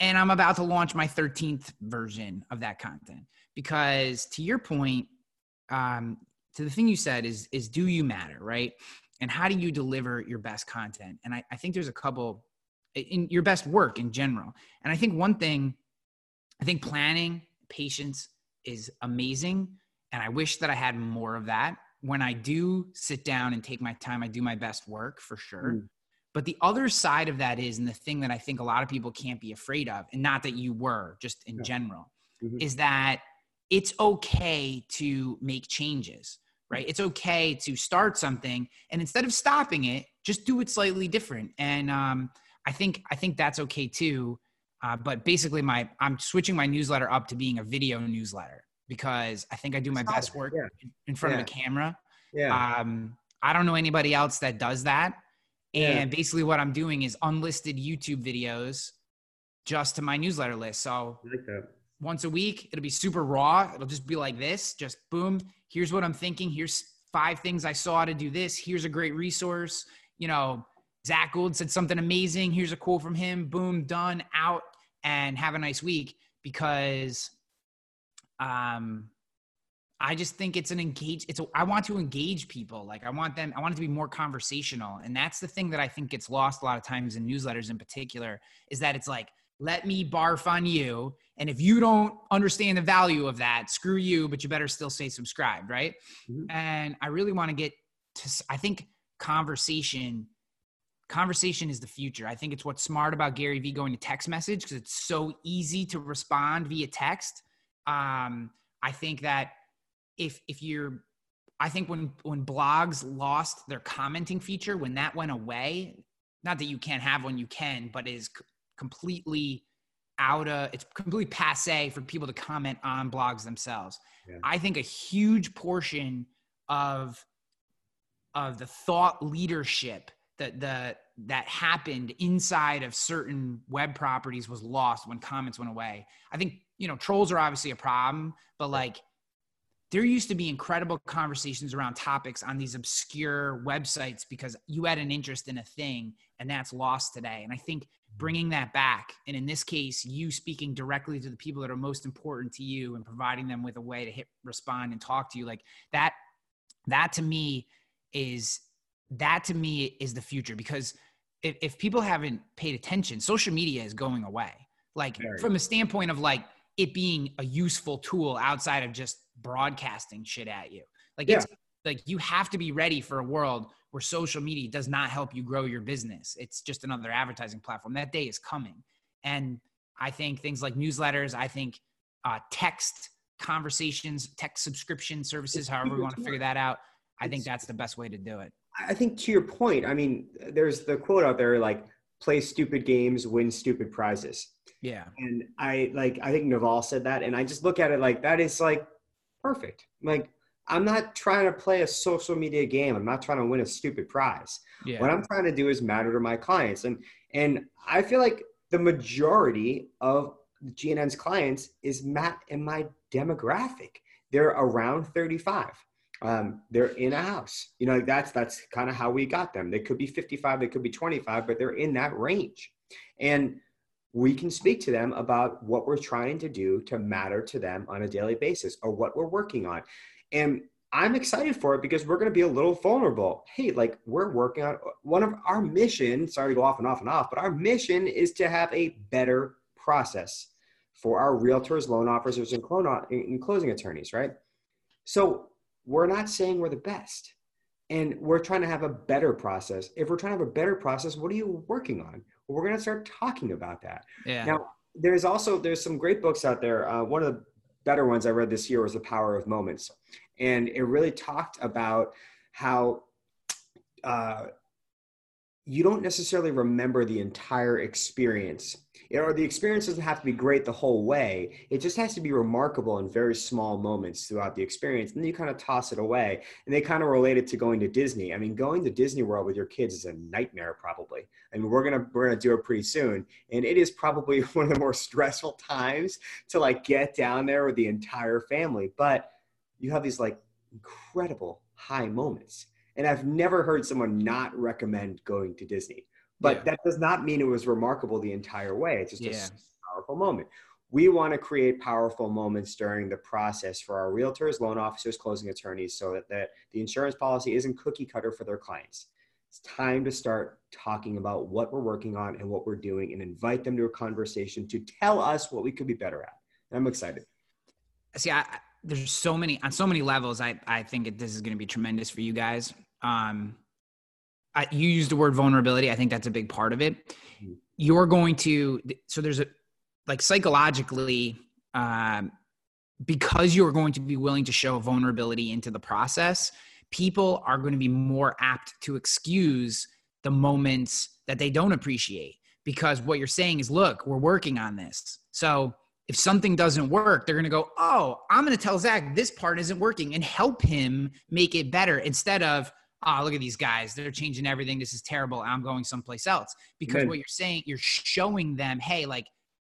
And I'm about to launch my 13th version of that content because, to your point, um, to the thing you said is is do you matter, right? And how do you deliver your best content? And I, I think there's a couple in your best work in general. And I think one thing, I think planning, patience is amazing. And I wish that I had more of that. When I do sit down and take my time, I do my best work for sure. Mm. But the other side of that is, and the thing that I think a lot of people can't be afraid of, and not that you were, just in Yeah. general, Mhm. is that it's okay to make changes, right? It's okay to start something, and instead of stopping it, just do it slightly different. And um, I think I think that's okay too. Uh, but basically, my I'm switching my newsletter up to being a video newsletter because I think I do my best work Yeah. in front Yeah. of a camera. Yeah. Um, I don't know anybody else that does that. Yeah. And basically, what I'm doing is unlisted YouTube videos just to my newsletter list. So I like that. Once a week, it'll be super raw. It'll just be like this just boom. Here's what I'm thinking. Here's five things I saw to do this. Here's a great resource. You know, Zach Gould said something amazing. Here's a quote from him. Boom, done, out, and have a nice week because um I just think it's an engage it's a, I want to engage people. Like I want them I want it to be more conversational. And that's the thing that I think gets lost a lot of times in newsletters in particular is that it's like let me barf on you and if you don't understand the value of that, screw you, but you better still stay subscribed, right? Mhm. And I really want to get to I think conversation conversation is the future. I think it's what's smart about Gary Vee going to text message because it's so easy to respond via text. Um, I think that if if you're I think when when blogs lost their commenting feature, when that went away, not that you can't have one, you can, but is completely out of it's completely passe for people to comment on blogs themselves. Yeah. I think a huge portion of of the thought leadership that the that happened inside of certain web properties was lost when comments went away. I think you know trolls are obviously a problem, but like there used to be incredible conversations around topics on these obscure websites because you had an interest in a thing and that's lost today. And I think bringing that back, and in this case, you speaking directly to the people that are most important to you and providing them with a way to hit respond and talk to you, like that, that to me is that to me is the future because if, if people haven't paid attention, social media is going away. Like Very. from a standpoint of like it being a useful tool outside of just broadcasting shit at you. Like yeah. it's like you have to be ready for a world where social media does not help you grow your business. It's just another advertising platform. That day is coming. And I think things like newsletters, I think uh, text conversations, text subscription services, however we want to figure that out. I think that's the best way to do it. I think to your point, I mean, there's the quote out there like, play stupid games, win stupid prizes. Yeah. And I like, I think Naval said that. And I just look at it like that is like perfect. Like, I'm not trying to play a social media game. I'm not trying to win a stupid prize. Yeah. What I'm trying to do is matter to my clients. And and I feel like the majority of GNN's clients is Matt and my demographic. They're around 35. Um, they're in a house. You know, that's that's kind of how we got them. They could be 55, they could be 25, but they're in that range. And we can speak to them about what we're trying to do to matter to them on a daily basis or what we're working on. And I'm excited for it because we're going to be a little vulnerable. Hey, like we're working on one of our mission, sorry to go off and off and off, but our mission is to have a better process for our realtors, loan officers, and, closing attorneys, right? So we're not saying we're the best and we're trying to have a better process. If we're trying to have a better process, what are you working on? Well, we're going to start talking about that. Yeah. Now, there's also there's some great books out there. Uh, one of the better ones I read this year was The Power of Moments, and it really talked about how uh, you don't necessarily remember the entire experience or the experience doesn't have to be great the whole way. It just has to be remarkable in very small moments throughout the experience. And then you kind of toss it away. And they kind of relate it to going to Disney. I mean, going to Disney World with your kids is a nightmare, probably. I mean, we're gonna we're gonna do it pretty soon, and it is probably <laughs> one of the more stressful times to like get down there with the entire family. But you have these like incredible high moments. And I've never heard someone not recommend going to Disney. But yeah. that does not mean it was remarkable the entire way. It's just yeah. a powerful moment. We want to create powerful moments during the process for our realtors, loan officers, closing attorneys, so that, that the insurance policy isn't cookie cutter for their clients. It's time to start talking about what we're working on and what we're doing and invite them to a conversation to tell us what we could be better at. And I'm excited. See, I, there's so many on so many levels. I I think this is going to be tremendous for you guys. Um, I, you used the word vulnerability. I think that's a big part of it. Mm-hmm. You're going to, so there's a, like psychologically, um, because you're going to be willing to show vulnerability into the process, people are going to be more apt to excuse the moments that they don't appreciate because what you're saying is, look, we're working on this. So if something doesn't work, they're going to go, oh, I'm going to tell Zach this part isn't working and help him make it better instead of, oh, look at these guys. They're changing everything. This is terrible. I'm going someplace else. Because what you're saying, you're showing them, hey, like,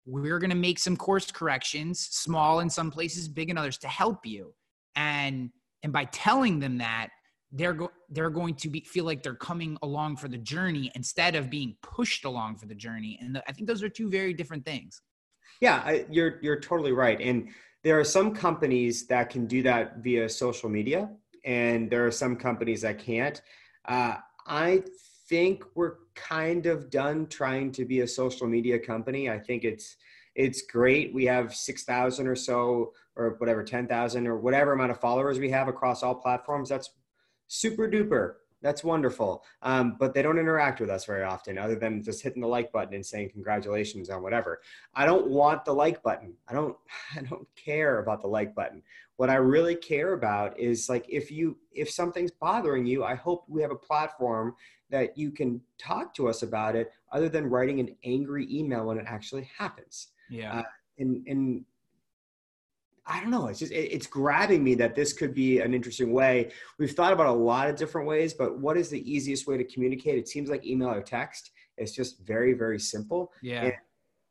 we're going to make some course corrections, small in some places, big in others, to help you. And and by telling them that, they're go- they're going to be feel like they're coming along for the journey instead of being pushed along for the journey. And the, I think those are two very different things. Yeah, I, you're you're totally right. And there are some companies that can do that via social media and there are some companies that can't. Uh, I think we're kind of done trying to be a social media company. I think it's it's great. We have six thousand or so, or whatever, ten thousand or whatever amount of followers we have across all platforms. That's super duper. That's wonderful. Um, but they don't interact with us very often, other than just hitting the like button and saying congratulations on whatever. I don't want the like button. I don't. <laughs> I don't care about the like button. What I really care about is like if you if something's bothering you, I hope we have a platform that you can talk to us about it other than writing an angry email when it actually happens. Yeah. Uh, and and I don't know. It's just it, it's grabbing me that this could be an interesting way. We've thought about a lot of different ways, but what is the easiest way to communicate? It seems like email or text. It's just very very simple. Yeah. And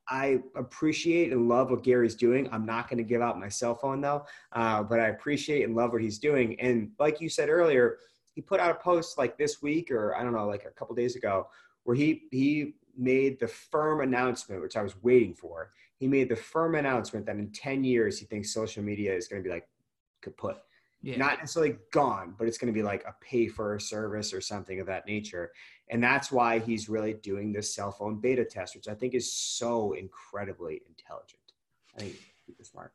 I appreciate and love what Gary's doing. I'm not going to give out my cell phone though, uh, but I appreciate and love what he's doing. And like you said earlier, he put out a post like this week or I don't know, like a couple days ago, where he he made the firm announcement, which I was waiting for. He made the firm announcement that in 10 years he thinks social media is going to be like kaput. Yeah. Not necessarily gone, but it's going to be like a pay for service or something of that nature. And that's why he's really doing this cell phone beta test, which I think is so incredibly intelligent. I think super smart.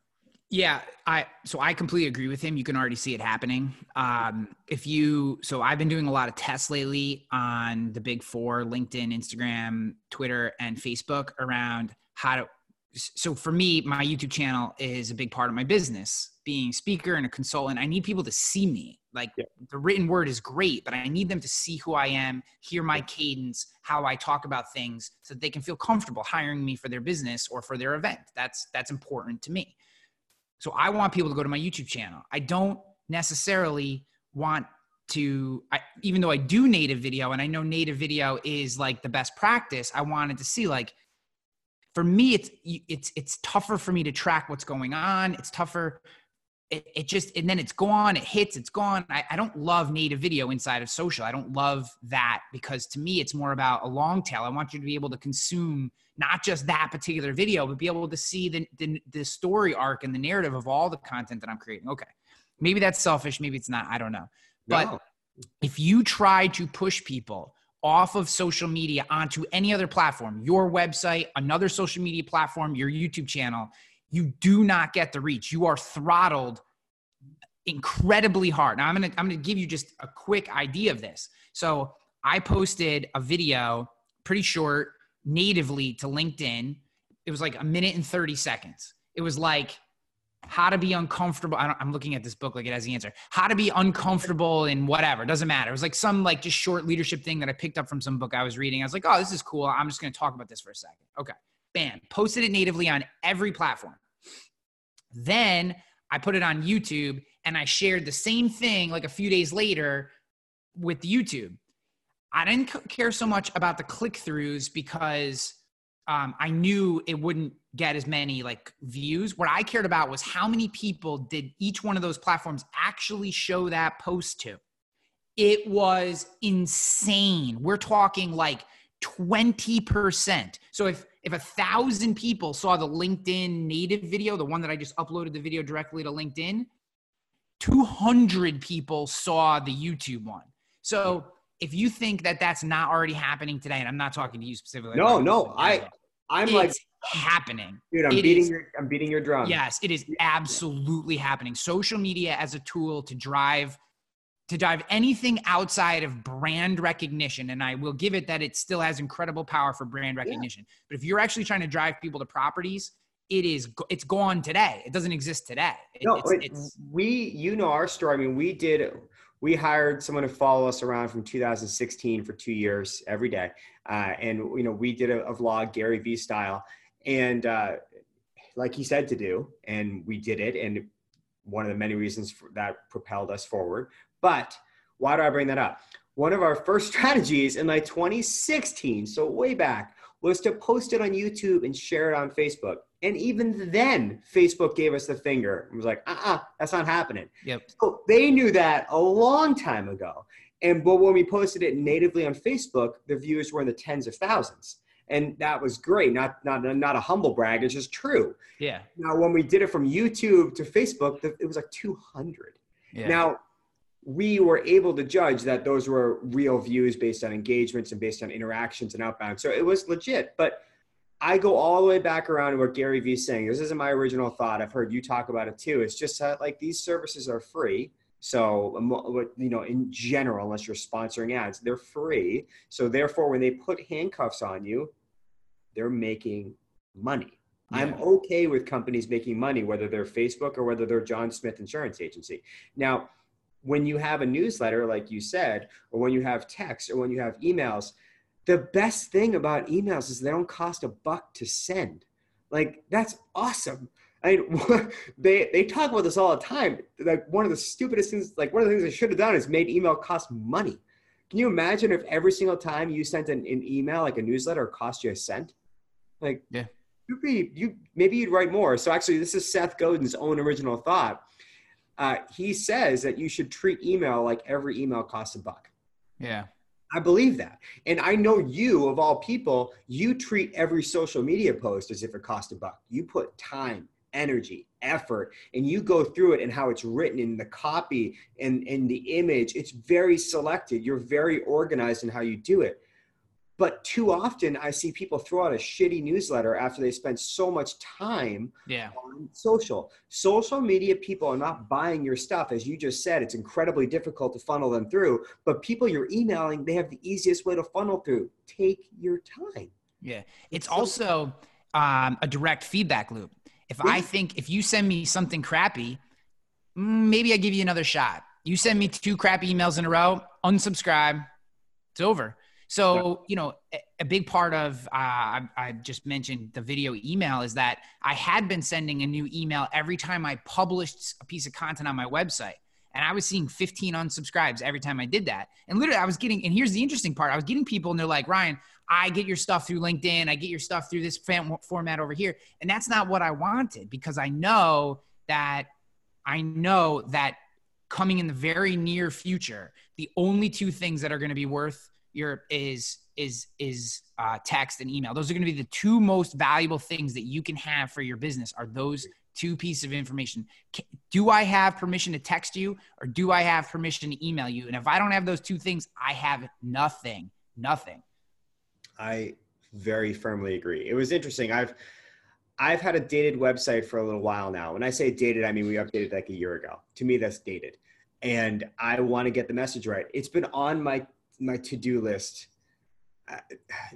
Yeah, I so I completely agree with him. You can already see it happening. Um, if you so I've been doing a lot of tests lately on the big four, LinkedIn, Instagram, Twitter, and Facebook around how to so for me, my YouTube channel is a big part of my business. Being a speaker and a consultant, I need people to see me. Like yeah. the written word is great, but I need them to see who I am, hear my cadence, how I talk about things, so that they can feel comfortable hiring me for their business or for their event. That's that's important to me. So I want people to go to my YouTube channel. I don't necessarily want to I, even though I do native video and I know native video is like the best practice, I wanted to see like for me it's it's it's tougher for me to track what's going on it's tougher it, it just and then it's gone it hits it's gone. I, I don't love native video inside of social. I don't love that because to me it's more about a long tail. I want you to be able to consume not just that particular video but be able to see the, the, the story arc and the narrative of all the content that i'm creating. Okay. Maybe that's selfish maybe it's not i don't know. But no. if you try to push people off of social media onto any other platform, your website, another social media platform, your YouTube channel, you do not get the reach. You are throttled incredibly hard. Now I'm to I'm to give you just a quick idea of this. So, I posted a video pretty short natively to LinkedIn. It was like a minute and 30 seconds. It was like how to be uncomfortable. I am looking at this book like it has the answer. How to be uncomfortable in whatever. Doesn't matter. It was like some like just short leadership thing that I picked up from some book I was reading. I was like, oh, this is cool. I'm just to talk about this for a second. Okay. Bam. Posted it natively on every platform. Then I put it on YouTube and I shared the same thing like a few days later with YouTube. I didn't care so much about the click throughs because um, I knew it wouldn't get as many like views. What I cared about was how many people did each one of those platforms actually show that post to. It was insane. We're talking like 20%. So if if a thousand people saw the LinkedIn native video, the one that I just uploaded the video directly to LinkedIn, 200 people saw the YouTube one. So if you think that that's not already happening today, and I'm not talking to you specifically. No, no, I, I'm like happening. Dude, I'm it beating is, your, I'm beating your drum. Yes, it is absolutely happening. Social media as a tool to drive, to drive anything outside of brand recognition, and I will give it that it still has incredible power for brand recognition. Yeah. But if you're actually trying to drive people to properties, it is it's gone today. It doesn't exist today. It, no, it's, it's, we you know our story. I mean, we did we hired someone to follow us around from 2016 for two years every day. Uh, and, you know, we did a, a vlog, Gary Vee style. And uh, like he said to do, and we did it. And one of the many reasons that propelled us forward. But why do I bring that up? One of our first <laughs> strategies in like 2016, so way back, was to post it on YouTube and share it on Facebook. And even then, Facebook gave us the finger and was like, uh uh-uh, uh that's not happening. Yep. So they knew that a long time ago. And but when we posted it natively on Facebook, the views were in the tens of thousands. And that was great. Not not not a humble brag, it's just true. Yeah. Now when we did it from YouTube to Facebook, it was like 200. Yeah. Now we were able to judge that those were real views based on engagements and based on interactions and outbound. So it was legit. But I go all the way back around to what Gary Vee is saying. This isn't my original thought. I've heard you talk about it too. It's just that like these services are free. So, um, you know, in general, unless you're sponsoring ads, they're free. So, therefore, when they put handcuffs on you, they're making money. Yeah. I'm okay with companies making money, whether they're Facebook or whether they're John Smith Insurance Agency. Now, when you have a newsletter, like you said, or when you have text or when you have emails, the best thing about emails is they don't cost a buck to send. Like that's awesome. I mean, <laughs> they they talk about this all the time. Like one of the stupidest things, like one of the things they should have done is made email cost money. Can you imagine if every single time you sent an, an email, like a newsletter, cost you a cent? Like, yeah, you'd be you maybe you'd write more. So actually, this is Seth Godin's own original thought. Uh, he says that you should treat email like every email costs a buck. Yeah. I believe that. And I know you, of all people, you treat every social media post as if it cost a buck. You put time, energy, effort, and you go through it and how it's written in the copy and in the image. It's very selected. You're very organized in how you do it. But too often I see people throw out a shitty newsletter after they spend so much time yeah. on social. Social media people are not buying your stuff. As you just said, it's incredibly difficult to funnel them through. But people you're emailing, they have the easiest way to funnel through. Take your time. Yeah. It's also um, a direct feedback loop. If I think if you send me something crappy, mm, maybe I give you another shot. You send me two crappy emails in a row, unsubscribe, it's over. So, you know, a big part of, uh, I, I, just mentioned the video email is that I had been sending a new email every time I published a piece of content on my website. And I was seeing 15 unsubscribes every time I did that. And literally, I was getting, and here's the interesting part I was getting people, and they're like, Ryan, I get your stuff through LinkedIn. I get your stuff through this format over here. And that's not what I wanted because I know that I know that coming in the very near future, the only two things that are going to be worth your is is is uh, text and email. Those are going to be the two most valuable things that you can have for your business. Are those two pieces of information? Do I have permission to text you, or do I have permission to email you? And if I don't have those two things, I have nothing. Nothing. I very firmly agree. It was interesting. I've I've had a dated website for a little while now. When I say dated, I mean we updated like a year ago. To me, that's dated. And I want to get the message right. It's been on my my to-do list uh,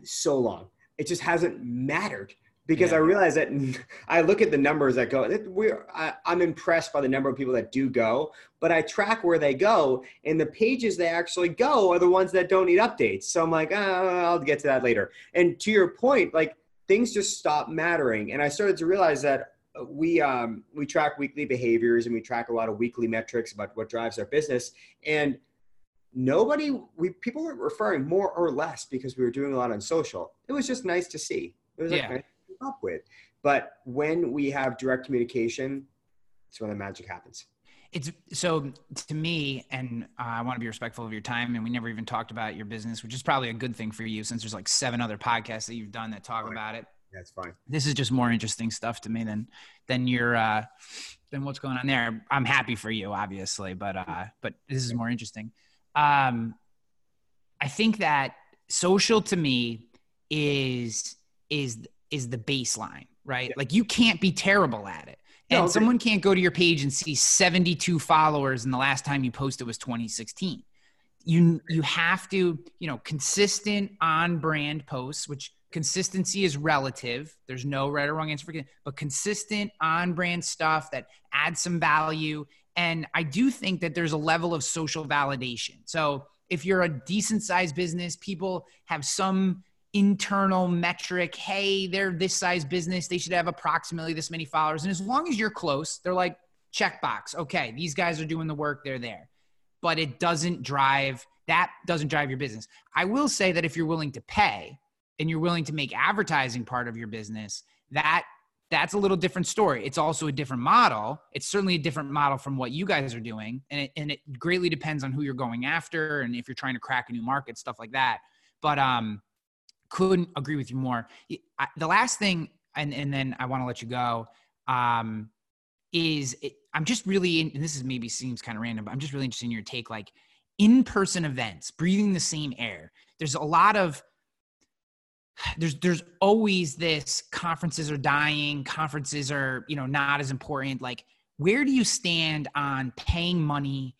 so long. It just hasn't mattered because yeah. I realize that <laughs> I look at the numbers that go. We're I, am I'm impressed by the number of people that do go, but I track where they go, and the pages they actually go are the ones that don't need updates. So I'm like, oh, I'll get to that later. And to your point, like things just stop mattering, and I started to realize that we um, we track weekly behaviors and we track a lot of weekly metrics about what drives our business and nobody we people were referring more or less because we were doing a lot on social. It was just nice to see. It was like nice to up with. But when we have direct communication it's when the magic happens. It's so to me and uh, i want to be respectful of your time and we never even talked about your business which is probably a good thing for you since there's like seven other podcasts that you've done that talk fine. about it. That's fine. This is just more interesting stuff to me than than your uh than what's going on there. I'm happy for you obviously but uh but this is more interesting um, I think that social to me is is is the baseline, right? Yeah. Like you can't be terrible at it. And no, someone can't go to your page and see 72 followers and the last time you posted was 2016. You you have to, you know, consistent on brand posts, which consistency is relative. There's no right or wrong answer for it, but consistent on brand stuff that adds some value and I do think that there's a level of social validation. So if you're a decent sized business, people have some internal metric. Hey, they're this size business. They should have approximately this many followers. And as long as you're close, they're like, checkbox. Okay, these guys are doing the work. They're there. But it doesn't drive, that doesn't drive your business. I will say that if you're willing to pay and you're willing to make advertising part of your business, that that's a little different story. It's also a different model. It's certainly a different model from what you guys are doing. And it, and it greatly depends on who you're going after and if you're trying to crack a new market, stuff like that. But um, couldn't agree with you more. I, the last thing, and, and then I want to let you go, um, is it, I'm just really, and this is maybe seems kind of random, but I'm just really interested in your take like in person events, breathing the same air. There's a lot of there's there's always this conferences are dying conferences are you know not as important like where do you stand on paying money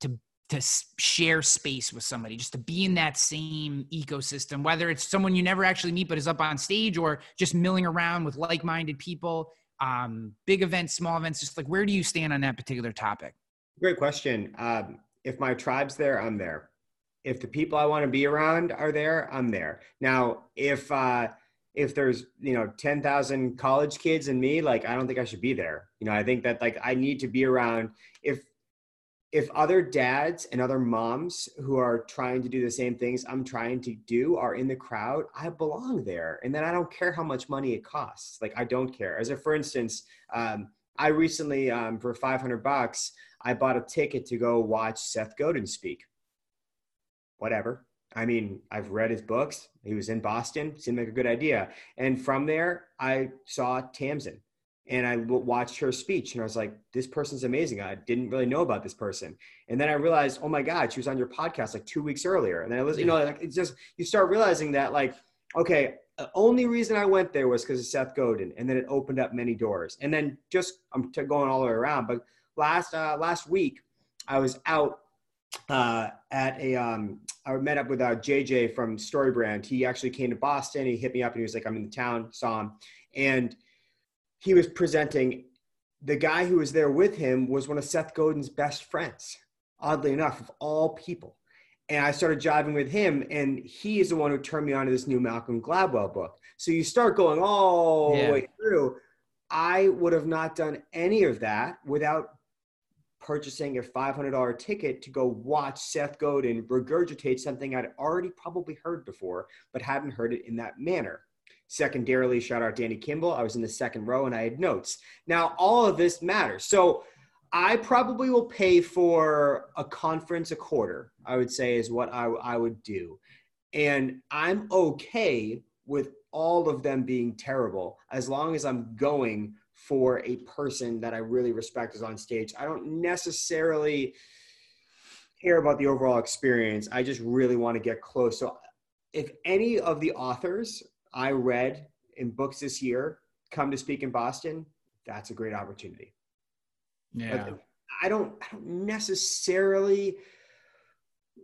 to to share space with somebody, just to be in that same ecosystem, whether it's someone you never actually meet but is up on stage or just milling around with like minded people, um, big events, small events, just like where do you stand on that particular topic? Great question. Um, if my tribe's there, I'm there. If the people I want to be around are there, I'm there. Now, if, uh, if there's you know 10,000 college kids and me like I don't think I should be there. You know, I think that like I need to be around if if other dads and other moms who are trying to do the same things I'm trying to do are in the crowd, I belong there. And then I don't care how much money it costs. Like I don't care. As a for instance, um, I recently um, for 500 bucks, I bought a ticket to go watch Seth Godin speak. Whatever. I mean, I've read his books. He was in Boston. Seemed like a good idea. And from there, I saw Tamsen and I watched her speech and I was like, this person's amazing. I didn't really know about this person. And then I realized, oh my God, she was on your podcast like two weeks earlier. And then I was, you know, like it's just, you start realizing that like, okay, the only reason I went there was because of Seth Godin. And then it opened up many doors. And then just, I'm going all the way around. But last, uh, last week I was out uh, at a, um, I met up with uh, JJ from Storybrand. He actually came to Boston. He hit me up and he was like, I'm in the town, saw him. And he was presenting the guy who was there with him was one of Seth Godin's best friends, oddly enough, of all people. And I started jiving with him, and he is the one who turned me on to this new Malcolm Gladwell book. So you start going all yeah. the way through. I would have not done any of that without purchasing a $500 ticket to go watch Seth Godin regurgitate something I'd already probably heard before, but hadn't heard it in that manner. Secondarily, shout out Danny Kimball. I was in the second row and I had notes. Now, all of this matters. So I probably will pay for a conference a quarter, I would say, is what I, I would do. And I'm okay with all of them being terrible as long as I'm going for a person that I really respect is on stage. I don't necessarily care about the overall experience. I just really want to get close. So if any of the authors I read in books this year come to speak in Boston, that's a great opportunity. Yeah. I don't, I don't necessarily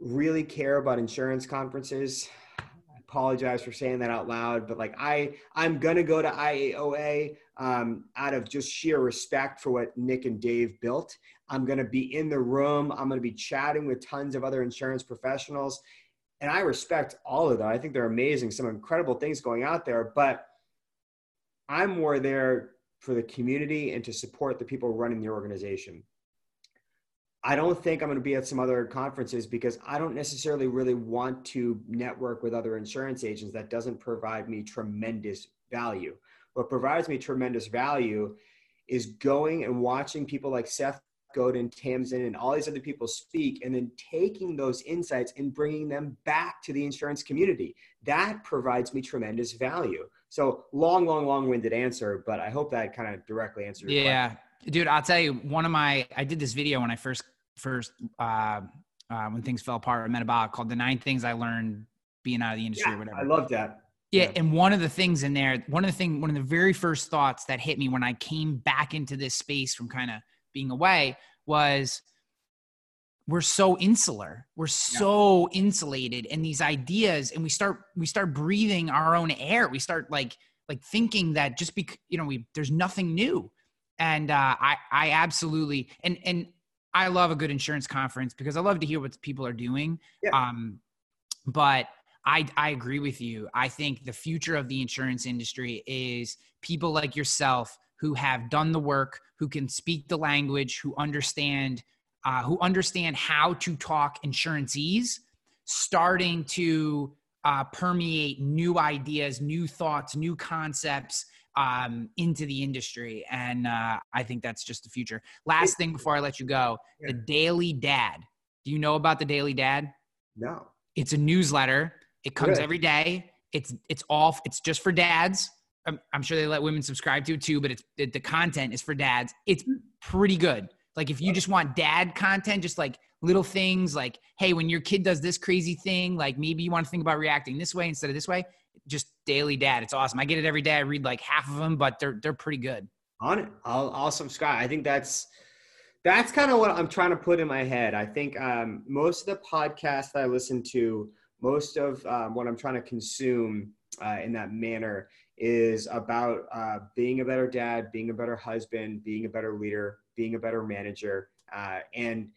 really care about insurance conferences. I apologize for saying that out loud, but like I, I'm gonna go to IAOA um, out of just sheer respect for what Nick and Dave built. I'm gonna be in the room. I'm gonna be chatting with tons of other insurance professionals, and I respect all of them. I think they're amazing, some incredible things going out there, but I'm more there for the community and to support the people running the organization. I don't think I'm going to be at some other conferences because I don't necessarily really want to network with other insurance agents that doesn't provide me tremendous value. What provides me tremendous value is going and watching people like Seth Godin, Tamsen, and all these other people speak, and then taking those insights and bringing them back to the insurance community. That provides me tremendous value. So long, long, long-winded answer, but I hope that kind of directly answered. Yeah, dude, I'll tell you, one of my, I did this video when I first, first, uh, uh, when things fell apart at Metabolic called the nine things I learned being out of the industry yeah, or whatever. I love that. Yeah, yeah, and one of the things in there, one of the thing, one of the very first thoughts that hit me when I came back into this space from kind of being away was we're so insular. We're so yeah. insulated in these ideas and we start we start breathing our own air. We start like like thinking that just be you know we there's nothing new. And uh, i i absolutely and and i love a good insurance conference because i love to hear what people are doing. Yeah. um but I, I agree with you. I think the future of the insurance industry is people like yourself who have done the work, who can speak the language, who understand uh, who understand how to talk insuranceese, starting to uh, permeate new ideas, new thoughts, new concepts um, into the industry. And uh, I think that's just the future. Last thing before I let you go the Daily Dad. Do you know about the Daily Dad? No. It's a newsletter. It comes every day. It's it's all it's just for dads. I'm, I'm sure they let women subscribe to it too, but it's it, the content is for dads. It's pretty good. Like if you just want dad content, just like little things like, hey, when your kid does this crazy thing, like maybe you want to think about reacting this way instead of this way. Just daily dad. It's awesome. I get it every day. I read like half of them, but they're they're pretty good. On it. I'll I'll subscribe. I think that's that's kind of what I'm trying to put in my head. I think um, most of the podcasts that I listen to, most of um, what I'm trying to consume uh, in that manner is about uh, being a better dad, being a better husband, being a better leader, being a better manager. Uh, and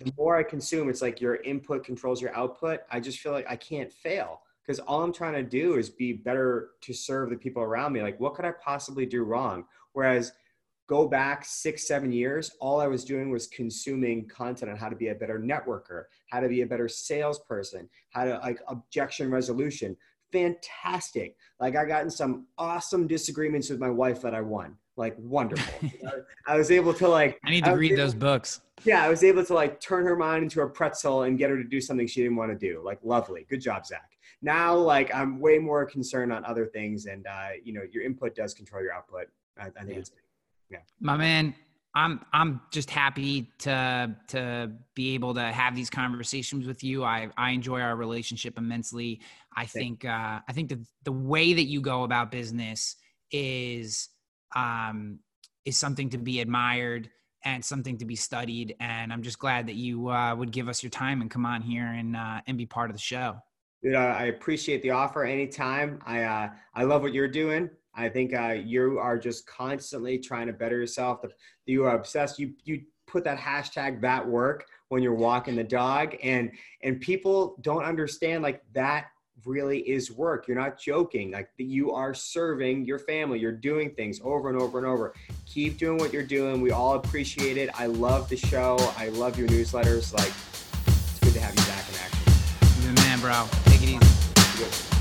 the more I consume, it's like your input controls your output. I just feel like I can't fail because all I'm trying to do is be better to serve the people around me. Like, what could I possibly do wrong? Whereas go back six, seven years, all I was doing was consuming content on how to be a better networker, how to be a better salesperson, how to like objection resolution. Fantastic. Like I got in some awesome disagreements with my wife that I won. Like wonderful. <laughs> I was able to like I need to I read able, those books. Yeah, I was able to like turn her mind into a pretzel and get her to do something she didn't want to do. Like lovely. Good job, Zach. Now like I'm way more concerned on other things and uh, you know, your input does control your output. I, I think yeah. it's yeah. My man, I'm I'm just happy to to be able to have these conversations with you. I I enjoy our relationship immensely. I think uh, I think the the way that you go about business is um, is something to be admired and something to be studied. And I'm just glad that you uh, would give us your time and come on here and uh, and be part of the show. Dude, I appreciate the offer anytime. I uh, I love what you're doing. I think uh, you are just constantly trying to better yourself. You are obsessed. You you put that hashtag that work when you're walking the dog, and and people don't understand like that really is work. You're not joking. Like you are serving your family. You're doing things over and over and over. Keep doing what you're doing. We all appreciate it. I love the show. I love your newsletters. Like it's good to have you back in action. You're the man, bro. Take it easy.